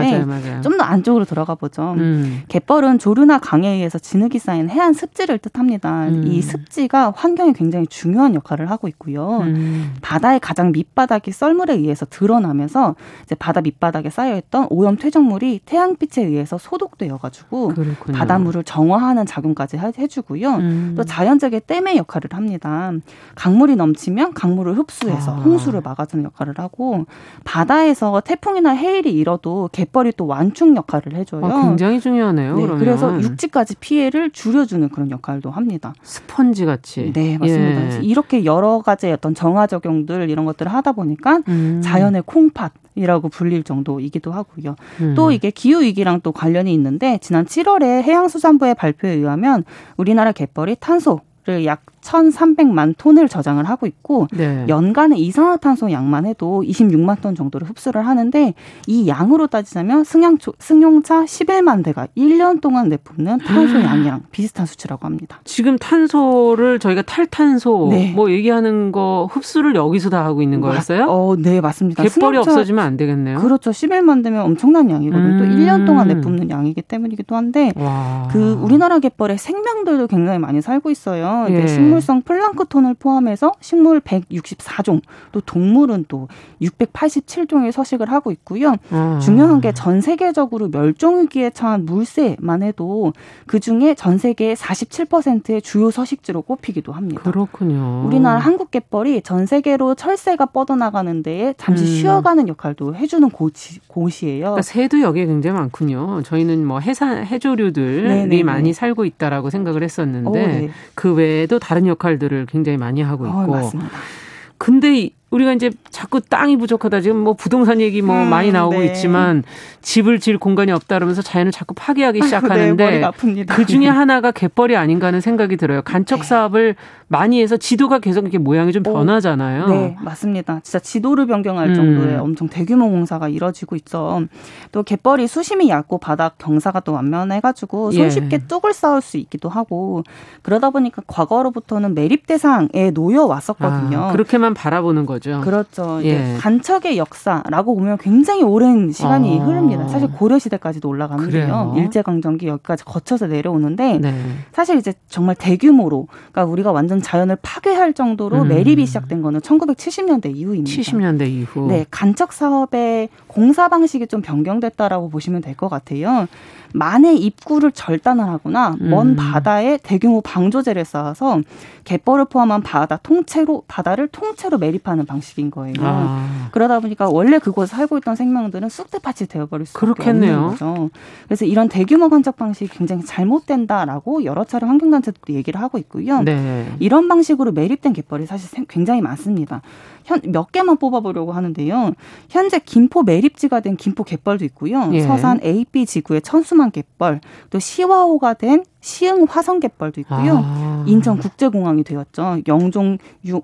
좀 더 안쪽으로 들어가 보죠. 음. 갯벌은 조류나 강에 의해서 진흙이 쌓인 해안 습지를 뜻합니다. 음. 이 습지가 환경에 굉장히 중요한 역할을 하고 있고요. 음. 바다의 가장 밑바닥이 썰물에 의해서 드러나면서 이제 바다 밑바닥에 쌓여있던 오염 퇴적물이 태양빛에 의해서 소독되어 가지고 바닷물을 정화하는 작용까지 해주고요. 음. 또 자연적인 댐의 역할을 합니다. 강물이 넘치면 강물을 흡수해서 아. 홍수를 막아주는 역할을 하고 바다에서 태풍이나 해일이 일어도 갯벌이 또 완충 역할을 해줘요. 아, 굉장히 중요하네요. 네, 그래서 육지까지 피해를 줄여주는 그런 역할도 합니다. 스펀지 같이. 네, 맞습니다. 예. 이렇게 여러 가지 어떤 정화 적용들 이런 것들을 하다 보니까 음. 자연의 콩팥 이라고 불릴 정도이기도 하고요. 음. 또 이게 기후 위기랑 또 관련이 있는데 지난 7월에 해양수산부의 발표에 의하면 우리나라 갯벌이 탄소를 약 1,300만 톤을 저장을 하고 있고 네. 연간의 이산화탄소 양만 해도 26만 톤 정도를 흡수를 하는데 이 양으로 따지자면 승용차, 승용차 11만 대가 1년 동안 내뿜는 탄소 양이랑 비슷한 수치라고 합니다. 지금 탄소를 저희가 탈탄소 네. 뭐 얘기하는 거 흡수를 여기서 다 하고 있는 거였어요? 어, 네, 맞습니다. 갯벌이 없어지면 안 되겠네요. 그렇죠. 11만 대면 엄청난 양이거든요. 음. 또 1년 동안 내뿜는 양이기 때문이기도 한데 와. 그 우리나라 갯벌에 생명들도 굉장히 많이 살고 있어요. 예. 식물 성 플랑크톤을 포함해서 식물 164종, 또 동물은 또 687종의 서식을 하고 있고요. 음. 중요한 게 전 세계적으로 멸종 위기에 처한 물새만 해도 그 중에 전 세계 47%의 주요 서식지로 꼽히기도 합니다. 그렇군요. 우리나라 한국 갯벌이 전 세계로 철새가 뻗어나가는 데에 잠시 음. 쉬어가는 역할도 해주는 곳이, 곳이에요. 그러니까 새도 여기에 굉장히 많군요. 저희는 뭐 해산 해조류들이 네네네. 많이 살고 있다라고 생각을 했었는데 오, 네. 그 외에도 다른 역할들을 굉장히 많이 하고 어, 있고. 어, 맞습니다. 근데 우리가 이제 자꾸 땅이 부족하다 지금 뭐 부동산 얘기 뭐 음, 많이 나오고 네. 있지만 집을 지을 공간이 없다 그러면서 자연을 자꾸 파괴하기 시작하는데 네, 그 중에 하나가 갯벌이 아닌가 하는 생각이 들어요. 간척 네. 사업을 많이 해서 지도가 계속 이렇게 모양이 좀 변하잖아요. 네, 맞습니다. 진짜 지도를 변경할 음. 정도의 엄청 대규모 공사가 이뤄지고 있죠. 또 갯벌이 수심이 얕고 바닥 경사가 또 완면해가지고 예. 손쉽게 예. 뚝을 쌓을 수 있기도 하고 그러다 보니까 과거로부터는 매립 대상에 놓여 왔었거든요. 아, 그렇게만 바라보는 거 죠. 그렇죠. 예. 간척의 역사라고 보면 굉장히 오랜 시간이 어. 흐릅니다. 사실 고려 시대까지도 올라가는데요. 일제 강점기 여기까지 거쳐서 내려오는데 네. 사실 이제 정말 대규모로 그러니까 우리가 완전 자연을 파괴할 정도로 음. 매립이 시작된 거는 1970년대 이후입니다. 70년대 이후. 네, 간척 사업의 공사 방식이 좀 변경됐다라고 보시면 될 것 같아요. 만해 입구를 절단을 하거나 음. 먼 바다에 대규모 방조제를 쌓아서 갯벌을 포함한 바다 통째로 바다를 통째로 매립하는 방식인 거예요. 아. 그러다 보니까 원래 그곳에 살고 있던 생명들은 쑥대밭이 되어버릴 그렇겠네요. 없는 거죠. 그래서 이런 대규모 간척 방식이 굉장히 잘못된다라고 여러 차례 환경단체도 얘기를 하고 있고요. 네. 이런 방식으로 매립된 갯벌이 사실 굉장히 많습니다. 현, 몇 개만 뽑아보려고 하는데요. 현재 김포 매립지가 된 김포 갯벌도 있고요. 예. 서산 AB 지구의 천수만 갯벌, 또 시화호가 된 시흥 화성 갯벌도 있고요. 아. 인천 국제공항이 되었죠. 영종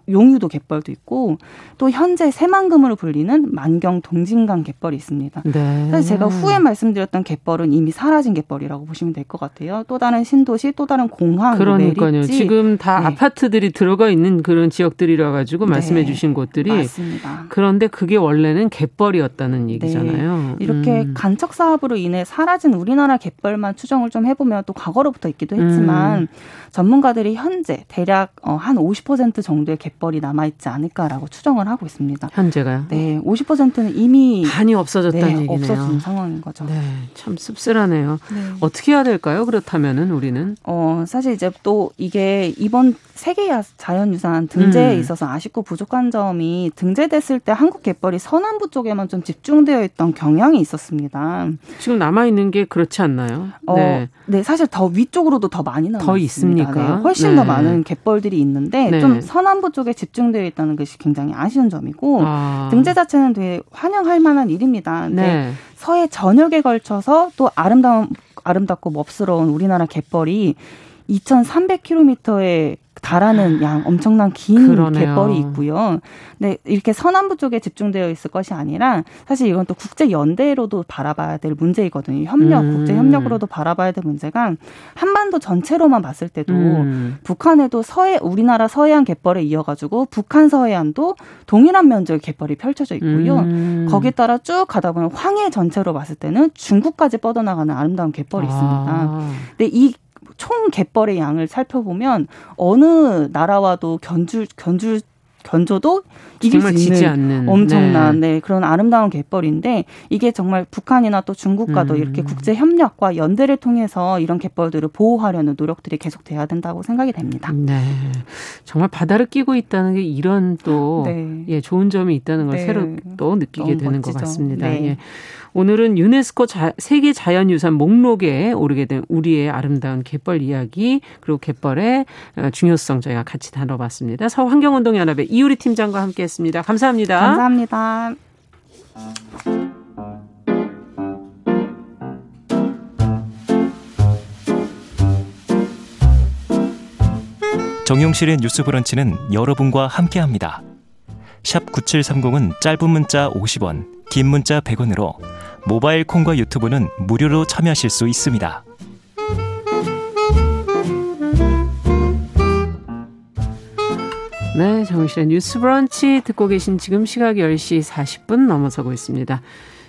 용유도 갯벌도 있고 또 현재 새만금으로 불리는 만경 동진강 갯벌이 있습니다. 네. 사실 제가 후에 말씀드렸던 갯벌은 이미 사라진 갯벌이라고 보시면 될 것 같아요. 또 다른 신도시, 또 다른 공항, 그러니까요. 매립지. 지금 다 네. 아파트들이 들어가 있는 그런 지역들이라 가지고 말씀해 네. 주신 곳들이 맞습니다. 그런데 그게 원래는 갯벌이었다는 얘기잖아요. 네. 이렇게 음. 간척 사업으로 인해 사라진 우리나라 갯벌만 추정을 좀 해보면 또 과거로부터 있기도 했지만 음. 전문가들이 현재 대략 어, 한50% 정도의 갯벌이 남아 있지 않을까라고 추정을 하고 있습니다. 현재가요? 네, 50%는 이미 반이 없어졌다는 네, 얘기네요. 없어진 상황인 거죠. 네, 참 씁쓸하네요. 네. 어떻게 해야 될까요? 그렇다면은 우리는? 어, 사실 이제 또 이게 이번 세계 자연유산 등재에 음. 있어서 아쉽고 부족한 점이 등재됐을 때 한국 갯벌이 서남부 쪽에만 좀 집중되어 있던 경향이 있었습니다. 지금 남아 있는 게 그렇지 않나요? 어, 네. 네, 사실 더 위쪽 으로도 더 많이 남아 더 있습니까? 네, 훨씬 네. 더 많은 갯벌들이 있는데 네. 좀 서남부 쪽에 집중되어 있다는 것이 굉장히 아쉬운 점이고 아. 등재 자체는 되게 환영할 만한 일입니다. 네. 서해 전역에 걸쳐서 또 아름다운 아름답고 멋스러운 우리나라 갯벌이 2,300km의 달하는 양 엄청난 긴 그러네요. 갯벌이 있고요. 네, 이렇게 서남부 쪽에 집중되어 있을 것이 아니라 사실 이건 또 국제 연대로도 바라봐야 될 문제이거든요. 협력, 음. 국제 협력으로도 바라봐야 될 문제가 한반도 전체로만 봤을 때도 음. 북한에도 서해 우리나라 서해안 갯벌에 이어 가지고 북한 서해안도 동일한 면적의 갯벌이 펼쳐져 있고요. 음. 거기에 따라 쭉 가다 보면 황해 전체로 봤을 때는 중국까지 뻗어나가는 아름다운 갯벌이 있습니다. 아. 근데 이 총 갯벌의 양을 살펴보면 어느 나라와도 견줄 견줄 견줘도 이길 수 있는 않는. 엄청난 네. 네. 그런 아름다운 갯벌인데 이게 정말 북한이나 또 중국과도 음. 이렇게 국제 협력과 연대를 통해서 이런 갯벌들을 보호하려는 노력들이 계속돼야 된다고 생각이 됩니다. 네. 정말 바다를 끼고 있다는 게 이런 또 네. 예, 좋은 점이 있다는 걸 네. 새로 또 느끼게 되는 멋지죠. 것 같습니다. 네. 예. 오늘은 유네스코 자, 세계 자연유산 목록에 오르게 된 우리의 아름다운 갯벌 이야기 그리고 갯벌의 어, 중요성 저희가 같이 다뤄봤습니다. 서환경운동연합의 이우리 팀장과 함께했습니다. 감사합니다. 감사합니다. 정용실의 뉴스 브런치는 여러분과 함께합니다. 샵 9730은 짧은 문자 50원, 긴 문자 100원으로 모바일 콩과 유튜브는 무료로 참여하실 수 있습니다. 네, 정실의 뉴스 브런치 듣고 계신 지금 시각 10시 40분 넘어서고 있습니다.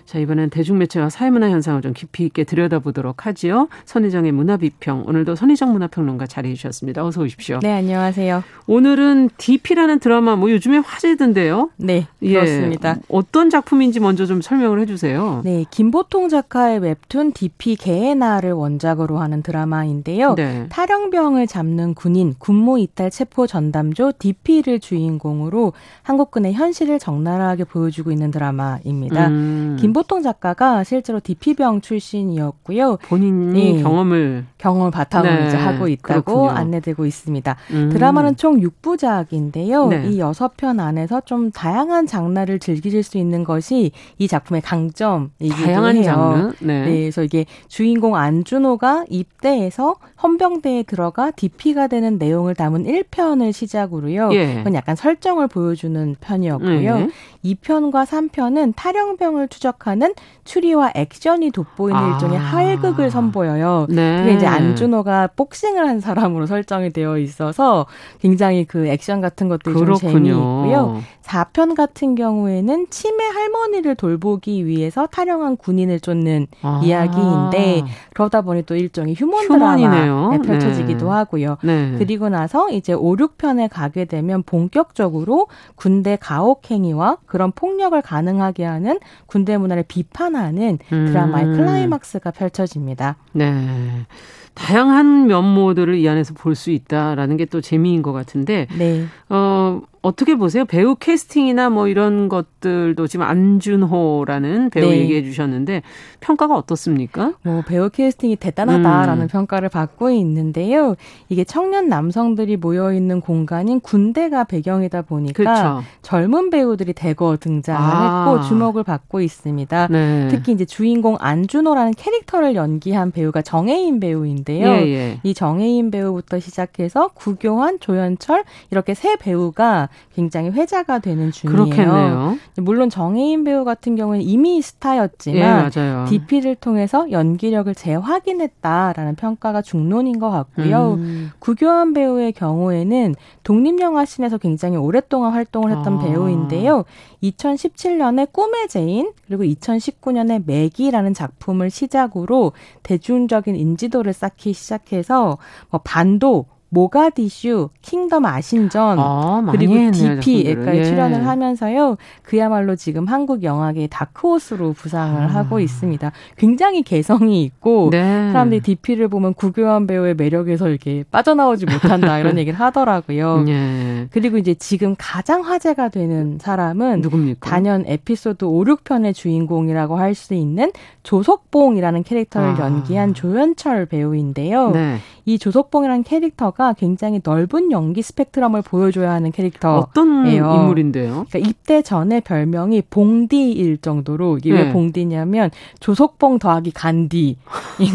자, 이번엔 대중매체와 사회문화 현상을 좀 깊이 있게 들여다보도록 하지요. 선희정의 문화비평. 오늘도 선희정 문화평론가 자리해 주셨습니다. 어서 오십시오. 네, 안녕하세요. 오늘은 DP라는 드라마 뭐 요즘에 화제던데요? 네, 예. 그렇습니다. 어떤 작품인지 먼저 좀 설명을 해 주세요. 네, 김보통 작가의 웹툰 DP 개의나를 원작으로 하는 드라마인데요. 네. 탈영병을 잡는 군인 군무 이탈 체포 전담조 DP를 주인공으로 한국군의 현실을 적나라하게 보여주고 있는 드라마입니다. 음. 김 보통 작가가 실제로 DP병 출신이었고요. 본인이 네. 경험을 경험을 바탕으로 네. 이제 하고 있다고 그렇군요. 안내되고 있습니다. 음. 드라마는 총 6부작인데요. 네. 이 6편 안에서 좀 다양한 장르를 즐기실 수 있는 것이 이 작품의 강점이기도 다양한 해요. 장르? 네. 네. 그래서 이게 주인공 안준호가 입대해서 헌병대에 들어가 DP가 되는 내용을 담은 1편을 시작으로요. 예. 그건 약간 설정을 보여주는 편이었고요. 네. 2편과 3편은 탈영병을 추적 하는 추리와 액션이 돋보이는 아. 일종의 하회극을 선보여요. 네. 그게 이제 안준호가 복싱을 한 사람으로 설정이 되어 있어서 굉장히 그 액션 같은 것들이 그렇군요. 좀 재미있고요. 4편 같은 경우에는 치매 할머니를 돌보기 위해서 탈영한 군인을 쫓는 아. 이야기인데 그러다 보니 또 일종의 휴먼 드라마에 펼쳐지기도 네. 하고요. 네. 그리고 나서 이제 5, 6편에 가게 되면 본격적으로 군대 가혹 행위와 그런 폭력을 가능하게 하는 군대 문화 를 비판하는 드라마의 음. 클라이막스가 펼쳐집니다. 네. 다양한 면모들을 이 안에서 볼 수 있다라는 게 또 재미인 것 같은데, 네. 어, 어떻게 보세요? 배우 캐스팅이나 뭐 이런 것들도 지금 안준호라는 배우 네. 얘기해 주셨는데 평가가 어떻습니까? 뭐 배우 캐스팅이 대단하다라는 음. 평가를 받고 있는데요. 이게 청년 남성들이 모여 있는 공간인 군대가 배경이다 보니까 그렇죠. 젊은 배우들이 대거 등장을 아. 했고 주목을 받고 있습니다. 네. 특히 이제 주인공 안준호라는 캐릭터를 연기한 배우가 정혜인 배우인데요. 예, 예. 이 정혜인 배우부터 시작해서 구교환, 조연철 이렇게 세 배우가 굉장히 회자가 되는 중이에요. 그렇겠네요. 물론 정혜인 배우 같은 경우는 이미 스타였지만 예, DP를 통해서 연기력을 재확인했다라는 평가가 중론인 것 같고요. 음. 구교환 배우의 경우에는 독립영화 scene에서 굉장히 오랫동안 활동을 했던 아. 배우인데요. 2017년에 꿈의 제인 그리고 2019년에 메기라는 작품을 시작으로 대중적인 인지도를 쌓기 시작해서 뭐 반도 모가디슈, 킹덤 아신전 아, 그리고 DP에까지 예. 출연을 하면서요. 그야말로 지금 한국 영화계 다크호스로 부상을 아. 하고 있습니다. 굉장히 개성이 있고 네. 사람들이 DP를 보면 구교환 배우의 매력에서 이렇게 빠져나오지 못한다 이런 얘기를 하더라고요. 예. 그리고 이제 지금 가장 화제가 되는 사람은 누굽니까? 단연 에피소드 5, 6편의 주인공이라고 할 수 있는 조석봉이라는 캐릭터를 아. 연기한 조연철 배우인데요. 네. 이 조석봉이라는 캐릭터가 굉장히 넓은 연기 스펙트럼을 보여줘야 하는 캐릭터예요. 어떤 인물인데요? 그러니까 입대 전에 별명이 봉디일 정도로 이게 네. 왜 봉디냐면 조석봉 더하기 간디인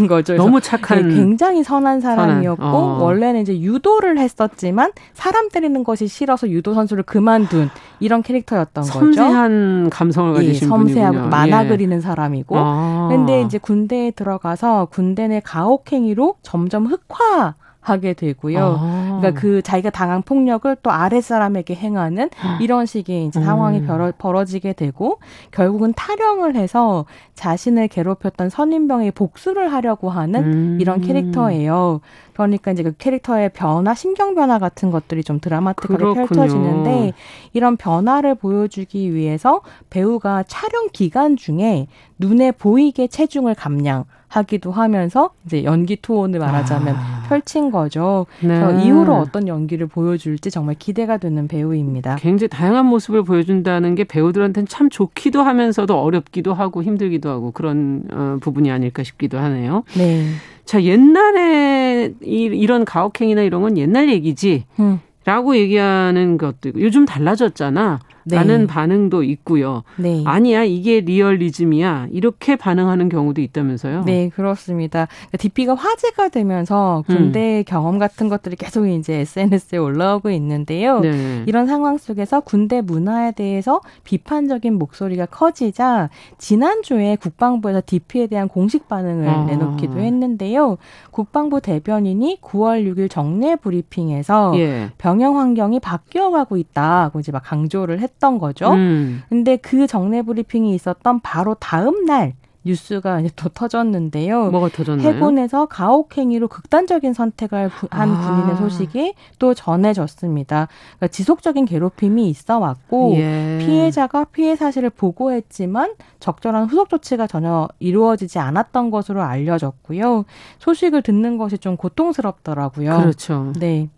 거죠. 너무 착한 굉장히 선한 사람이었고 선한. 어. 원래는 이제 유도를 했었지만 사람 때리는 것이 싫어서 유도 선수를 그만둔 이런 캐릭터였던 섬세한 거죠. 섬세한 감성을 가지신 예, 섬세하고 분이군요. 만화 예. 그리는 사람이고. 아. 근데 이제 군대에 들어가서 군대 내 가혹행위로 점점 흑화 하게 되고요. 아. 그러니까 그 자기가 당한 폭력을 또 아랫사람에게 행하는 이런 식의 이제 상황이 음. 벌어지게 되고 결국은 탈영을 해서 자신을 괴롭혔던 선임병의 복수를 하려고 하는 음. 이런 캐릭터예요. 그러니까 이제 그 캐릭터의 변화, 신경 변화 같은 것들이 좀 드라마틱하게 그렇군요. 펼쳐지는데 이런 변화를 보여주기 위해서 배우가 촬영 기간 중에 눈에 보이게 체중을 감량 하기도 하면서 이제 연기 투혼을 말하자면 아. 펼친 거죠. 네. 그래서 이후로 어떤 연기를 보여줄지 정말 기대가 되는 배우입니다. 굉장히 다양한 모습을 보여준다는 게 배우들한테는 참 좋기도 하면서도 어렵기도 하고 힘들기도 하고 그런 어, 부분이 아닐까 싶기도 하네요. 네. 자 옛날에 이, 이런 가혹행위나 이런 건 옛날 얘기지. 음. 라고 얘기하는 것도 있고 요즘 달라졌잖아. 네. 라는 반응도 있고요. 네. 아니야, 이게 리얼리즘이야. 이렇게 반응하는 경우도 있다면서요? 네, 그렇습니다. DP가 그러니까 화제가 되면서 군대 음. 경험 같은 것들이 계속 이제 SNS에 올라오고 있는데요. 네. 이런 상황 속에서 군대 문화에 대해서 비판적인 목소리가 커지자 지난주에 국방부에서 DP에 대한 공식 반응을 아. 내놓기도 했는데요. 국방부 대변인이 9월 6일 정례 브리핑에서 예. 병영 환경이 바뀌어가고 있다고 이제 막 강조를 했 했던 거죠. 음. 근데 그 정례 브리핑이 있었던 바로 다음 날 뉴스가 이제 또 터졌는데요. 뭐가 터졌나요? 해군에서 가혹행위로 극단적인 선택을 한 아. 군인의 소식이 또 전해졌습니다. 그러니까 지속적인 괴롭힘이 있어 왔고 예. 피해자가 피해 사실을 보고했지만 적절한 후속 조치가 전혀 이루어지지 않았던 것으로 알려졌고요. 소식을 듣는 것이 좀 고통스럽더라고요. 그렇죠. 네.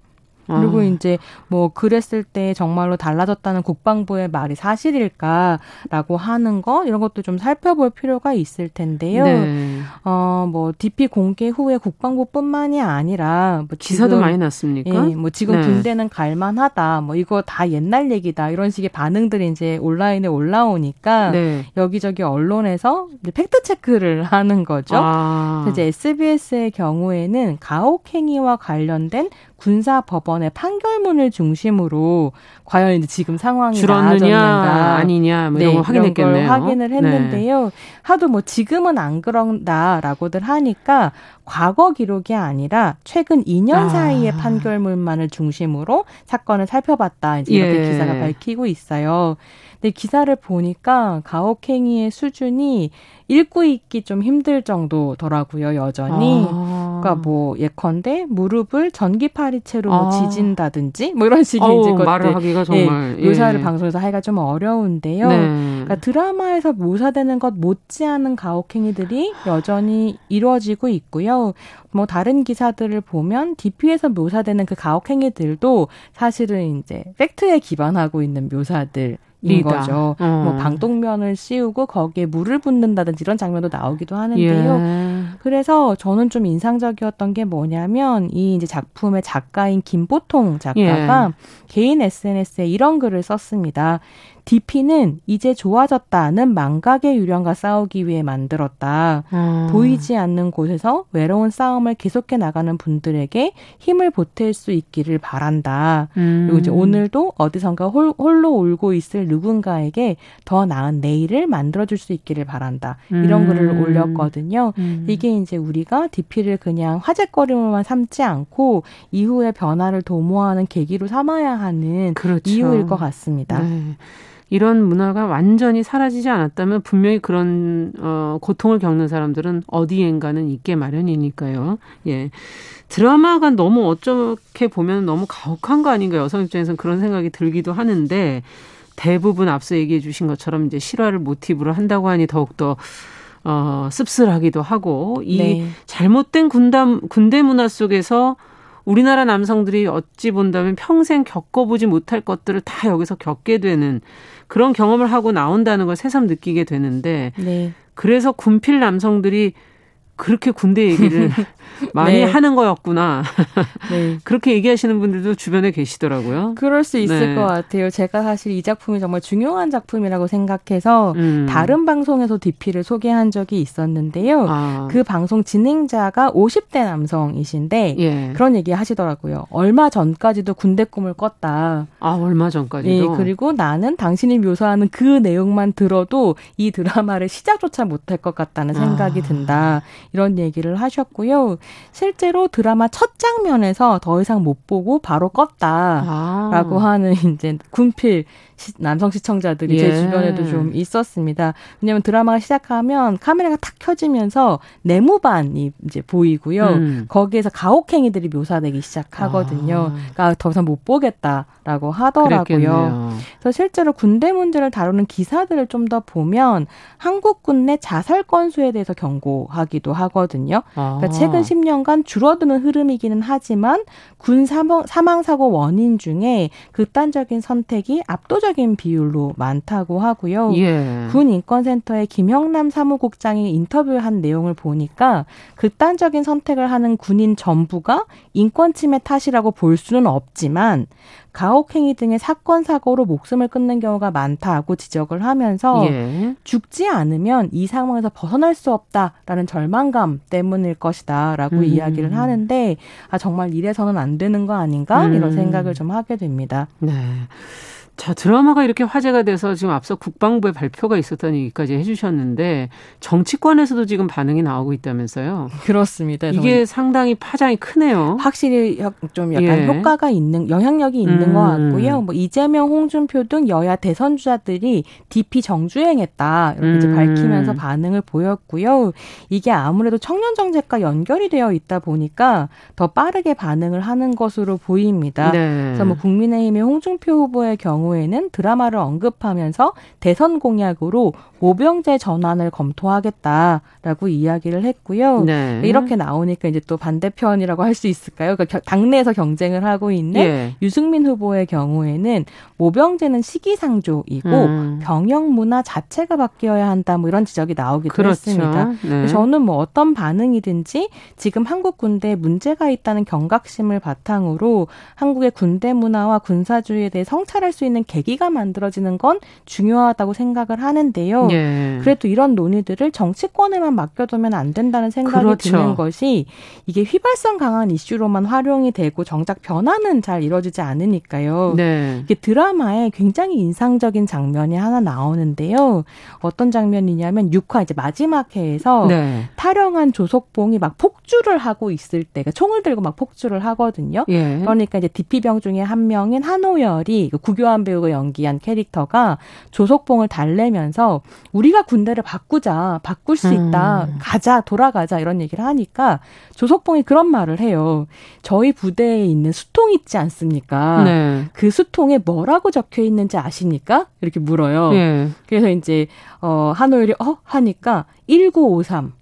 그리고 아. 이제 뭐 그랬을 때 정말로 달라졌다는 국방부의 말이 사실일까라고 하는 거 이런 것도 좀 살펴볼 필요가 있을 텐데요. 네. 어뭐 DP 공개 후에 국방부뿐만이 아니라 뭐 기사도 많이 났습니까? 예, 뭐 지금 네. 군대는 갈만하다. 뭐 이거 다 옛날 얘기다. 이런 식의 반응들이 이제 온라인에 올라오니까 네. 여기저기 언론에서 팩트 체크를 하는 거죠. 아. 이제 SBS의 경우에는 가혹 행위와 관련된 군사 법원의 판결문을 중심으로 과연 이제 지금 상황이 줄었느냐 아니냐 뭐 이런 네, 걸 확인했겠네요. 걸 확인을 했는데요. 네. 하도 뭐 지금은 안 그런다라고들 하니까 과거 기록이 아니라 최근 2년 아. 사이의 판결문만을 중심으로 사건을 살펴봤다. 이제 이렇게 예. 기사가 밝히고 있어요. 근데 기사를 보니까 가혹행위의 수준이 읽고 있기 좀 힘들 정도더라고요, 여전히. 아. 그러니까 뭐 예컨대 무릎을 전기 파리채로 뭐 아. 지진다든지 뭐 이런 식의 어우, 이제 것들 말을 하기가 정말 예, 묘사를 예. 방송에서 하기가 좀 어려운데요. 네. 그러니까 드라마에서 묘사되는 것 못지않은 가혹행위들이 여전히 이루어지고 있고요. 뭐 다른 기사들을 보면 DP에서 묘사되는 그 가혹행위들도 사실은 이제 팩트에 기반하고 있는 묘사들 인 거죠. 어. 뭐 방독면을 씌우고 거기에 물을 붓는다든지 이런 장면도 나오기도 하는데요. 예. 그래서 저는 좀 인상적이었던 게 뭐냐면 이 이제 작품의 작가인 김보통 작가가 예. 개인 SNS에 이런 글을 썼습니다. DP는 이제 좋아졌다는 망각의 유령과 싸우기 위해 만들었다. 음. 보이지 않는 곳에서 외로운 싸움을 계속해 나가는 분들에게 힘을 보탤 수 있기를 바란다. 음. 그리고 이제 오늘도 어디선가 홀, 홀로 울고 있을 누군가에게 더 나은 내일을 만들어줄 수 있기를 바란다. 이런 음. 글을 올렸거든요. 음. 이게 이제 우리가 DP를 그냥 화제거리로만 삼지 않고 이후의 변화를 도모하는 계기로 삼아야 하는 그렇죠. 이유일 것 같습니다. 네. 이런 문화가 완전히 사라지지 않았다면 분명히 그런 어 고통을 겪는 사람들은 어디엔가는 있게 마련이니까요. 예. 드라마가 너무 어떻게 보면 너무 가혹한 거 아닌가 여성 입장에서는 그런 생각이 들기도 하는데 대부분 앞서 얘기해 주신 것처럼 이제 실화를 모티브로 한다고 하니 더욱더 어, 씁쓸하기도 하고 이 네. 잘못된 군담 군대 문화 속에서 우리나라 남성들이 어찌 본다면 평생 겪어보지 못할 것들을 다 여기서 겪게 되는 그런 경험을 하고 나온다는 걸 새삼 느끼게 되는데 네. 그래서 군필 남성들이 그렇게 군대 얘기를 많이 네. 하는 거였구나. 네. 그렇게 얘기하시는 분들도 주변에 계시더라고요. 그럴 수 있을 네. 것 같아요. 제가 사실 이 작품이 정말 중요한 작품이라고 생각해서 음. 다른 방송에서 DP를 소개한 적이 있었는데요. 아. 그 방송 진행자가 50대 남성이신데 예. 그런 얘기 하시더라고요. 얼마 전까지도 군대 꿈을 꿨다. 아, 얼마 전까지도? 네, 그리고 나는 당신이 묘사하는 그 내용만 들어도 이 드라마를 시작조차 못할 것 같다는 생각이 아. 든다. 이런 얘기를 하셨고요. 실제로 드라마 첫 장면에서 더 이상 못 보고 바로 껐다라고 아. 하는 이제 군필 남성 시청자들이 예. 제 주변에도 좀 있었습니다. 왜냐하면 드라마가 시작하면 카메라가 탁 켜지면서 내무반이 이제 보이고요. 음. 거기에서 가혹행위들이 묘사되기 시작하거든요. 아. 그러니까 더 이상 못 보겠다라고 하더라고요. 그랬겠네요. 그래서 실제로 군대 문제를 다루는 기사들을 좀 더 보면 한국 군 내 자살 건수에 대해서 경고하기도 하거든요. 그러니까 아. 최근 10년간 줄어드는 흐름이기는 하지만 군 사망, 사망 사고 원인 중에 극단적인 선택이 압도적 압도적인 비율로 많다고 하고요. 예. 군 인권센터의 김영남 사무국장이 인터뷰한 내용을 보니까 극단적인 선택을 하는 군인 전부가 인권 침해 탓이라고 볼 수는 없지만 가혹행위 등의 사건 사고로 목숨을 끊는 경우가 많다고 지적을 하면서 예. 죽지 않으면 이 상황에서 벗어날 수 없다라는 절망감 때문일 것이다라고 음. 이야기를 하는데 아 정말 이래서는 안 되는 거 아닌가 음. 이런 생각을 좀 하게 됩니다. 네. 자, 드라마가 이렇게 화제가 돼서 지금 앞서 국방부의 발표가 있었다는 얘기까지 해주셨는데 정치권에서도 지금 반응이 나오고 있다면서요? 그렇습니다. 이게 상당히 파장이 크네요. 확실히 좀 약간 예. 효과가 있는 영향력이 있는 음. 것 같고요. 뭐 이재명, 홍준표 등 여야 대선 주자들이 DP 정주행했다 이렇게 음. 밝히면서 반응을 보였고요. 이게 아무래도 청년 정책과 연결이 되어 있다 보니까 더 빠르게 반응을 하는 것으로 보입니다. 네. 그래서 뭐 국민의힘의 홍준표 후보의 경우 경우에는 드라마를 언급하면서 대선 공약으로 모병제 전환을 검토하겠다라고 이야기를 했고요. 네. 이렇게 나오니까 이제 또 반대편이라고 할 수 있을까요? 그러니까 당내에서 경쟁을 하고 있는 예. 유승민 후보의 경우에는 모병제는 시기상조이고 음. 병영 문화 자체가 바뀌어야 한다 뭐 이런 지적이 나오기도 그렇죠. 했습니다. 네. 저는 뭐 어떤 반응이든지 지금 한국 군대에 문제가 있다는 경각심을 바탕으로 한국의 군대 문화와 군사주의에 대해 성찰할 수 있는 계기가 만들어지는 건 중요하다고 생각을 하는데요. 예. 그래도 이런 논의들을 정치권에만 맡겨두면 안 된다는 생각이 그렇죠. 드는 것이 이게 휘발성 강한 이슈로만 활용이 되고 정작 변화는 잘 이루어지지 않으니까요. 네. 이게 드라마에 굉장히 인상적인 장면이 하나 나오는데요. 어떤 장면이냐면 6화 이제 마지막 회에서 네. 탈영한 조석봉이 막 폭주를 하고 있을 때, 그러니까 총을 들고 막 폭주를 하거든요. 예. 그러니까 이제 DP병 중에 한 명인 한호열이 그 구교한 배우가 연기한 캐릭터가 조석봉을 달래면서 우리가 군대를 바꾸자, 바꿀 수 있다, 음. 가자, 돌아가자 이런 얘기를 하니까 조석봉이 그런 말을 해요. 저희 부대에 있는 수통 있지 않습니까? 네. 그 수통에 뭐라고 적혀 있는지 아십니까? 이렇게 물어요. 네. 그래서 이제 어 한올이 어 하니까 1953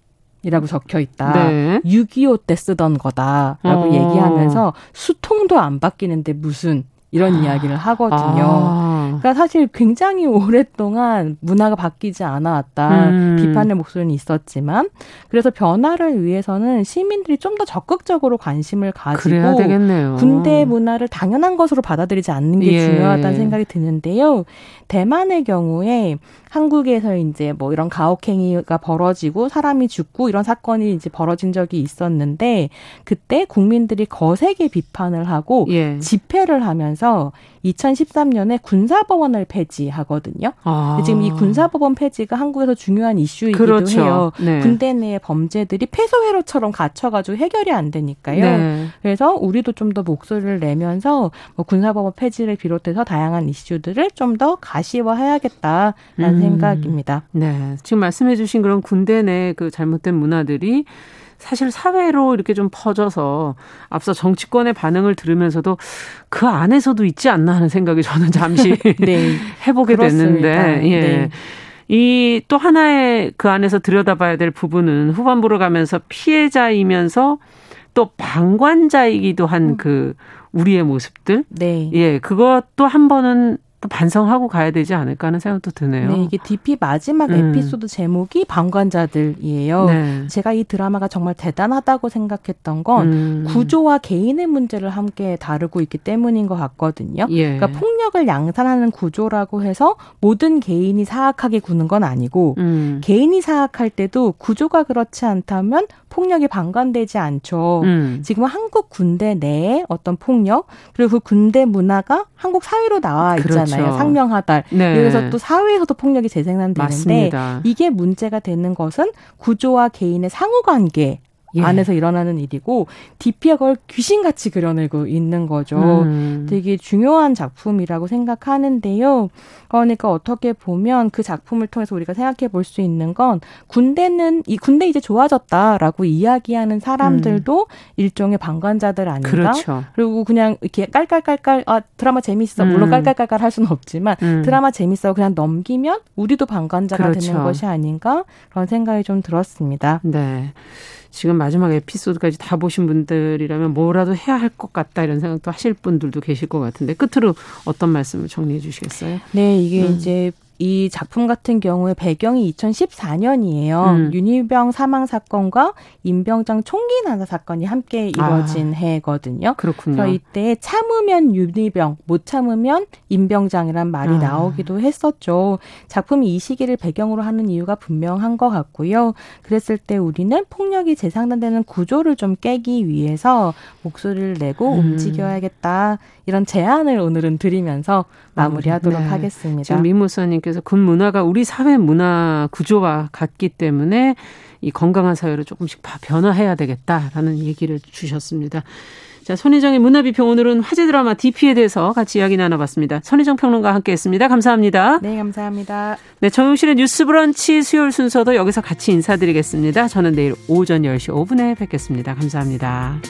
이라고 적혀 있다. 네. 6.25 때 쓰던 거다라고 어. 얘기하면서 수통도 안 바뀌는데 무슨 이런 아. 이야기를 하거든요. 아. 그러니까 사실 굉장히 오랫동안 문화가 바뀌지 않아왔다. 음. 비판의 목소리는 있었지만 그래서 변화를 위해서는 시민들이 좀 더 적극적으로 관심을 가지고 군대 문화를 당연한 것으로 받아들이지 않는 게 예. 중요하다는 생각이 드는데요. 대만의 경우에 한국에서 이제 뭐 이런 가혹행위가 벌어지고 사람이 죽고 이런 사건이 이제 벌어진 적이 있었는데 그때 국민들이 거세게 비판을 하고 예. 집회를 하면서 2013년에 군사법원을 폐지하거든요. 아. 지금 이 군사법원 폐지가 한국에서 중요한 이슈이기도 그렇죠. 해요. 네. 군대 내의 범죄들이 폐소회로처럼 갇혀가지고 해결이 안 되니까요. 네. 그래서 우리도 좀 더 목소리를 내면서 뭐 군사법원 폐지를 비롯해서 다양한 이슈들을 좀 더 가시화해야겠다라는 음. 생각입니다. 네, 지금 말씀해주신 그런 군대 내 그 잘못된 문화들이 사실 사회로 이렇게 좀 퍼져서 앞서 정치권의 반응을 들으면서도 그 안에서도 있지 않나 하는 생각이 저는 잠시 네. 해보게 그렇습니다. 됐는데 예. 네. 이또 하나의 그 안에서 들여다봐야 될 부분은 후반부로 가면서 피해자이면서 또 방관자이기도 한그 음. 그 우리의 모습들. 네. 예, 그것도 한 번은 또 반성하고 가야 되지 않을까 하는 생각도 드네요. 네, 이게 DP 마지막 음. 에피소드 제목이 방관자들이에요. 네. 제가 이 드라마가 정말 대단하다고 생각했던 건 음. 구조와 개인의 문제를 함께 다루고 있기 때문인 것 같거든요. 예. 그러니까 폭력을 양산하는 구조라고 해서 모든 개인이 사악하게 구는 건 아니고 음. 개인이 사악할 때도 구조가 그렇지 않다면 폭력이 방관되지 않죠. 음. 지금 한국 군대 내에 어떤 폭력 그리고 그 군대 문화가 한국 사회로 나와 있잖아요. 그렇죠. 상명하달. 네. 여기서 또 사회에서도 폭력이 재생산되는데 맞습니다. 이게 문제가 되는 것은 구조와 개인의 상호관계 예. 안에서 일어나는 일이고 디피가 그걸 귀신같이 그려내고 있는 거죠. 음. 되게 중요한 작품이라고 생각하는데요. 그러니까 어떻게 보면 그 작품을 통해서 우리가 생각해 볼 수 있는 건 군대는 이 군대 이제 좋아졌다라고 이야기하는 사람들도 음. 일종의 방관자들 아닌가? 그렇죠. 그리고 그냥 이렇게 깔깔깔깔 아 드라마 재밌어. 물론 음. 깔깔깔깔 할 수는 없지만 음. 드라마 재밌어 그냥 넘기면 우리도 방관자가 그렇죠. 되는 것이 아닌가 그런 생각이 좀 들었습니다. 네. 지금 마지막 에피소드까지 다 보신 분들이라면 뭐라도 해야 할 것 같다 이런 생각도 하실 분들도 계실 것 같은데 끝으로 어떤 말씀을 정리해 주시겠어요? 네, 이게 음. 이제 이 작품 같은 경우에 배경이 2014년이에요. 음. 윤희병 사망 사건과 임병장 총기 난사 사건이 함께 이루어진 아, 해거든요. 그렇군요. 그래서 이때 참으면 윤희병, 못 참으면 임병장이란 말이 아. 나오기도 했었죠. 작품이 이 시기를 배경으로 하는 이유가 분명한 것 같고요. 그랬을 때 우리는 폭력이 재상단되는 구조를 좀 깨기 위해서 목소리를 내고 음. 움직여야겠다. 이런 제안을 오늘은 드리면서 마무리하도록 네. 하겠습니다. 지금 미무사님께서 군 문화가 우리 사회 문화 구조와 같기 때문에 이 건강한 사회로 조금씩 변화해야 되겠다라는 얘기를 주셨습니다. 자, 손희정의 문화비평 오늘은 화제 드라마 DP에 대해서 같이 이야기 나눠봤습니다. 손희정 평론가와 함께했습니다. 감사합니다. 네, 감사합니다. 네, 정용실의 뉴스브런치 수요일 순서도 여기서 같이 인사드리겠습니다. 저는 내일 오전 10시 5분에 뵙겠습니다. 감사합니다.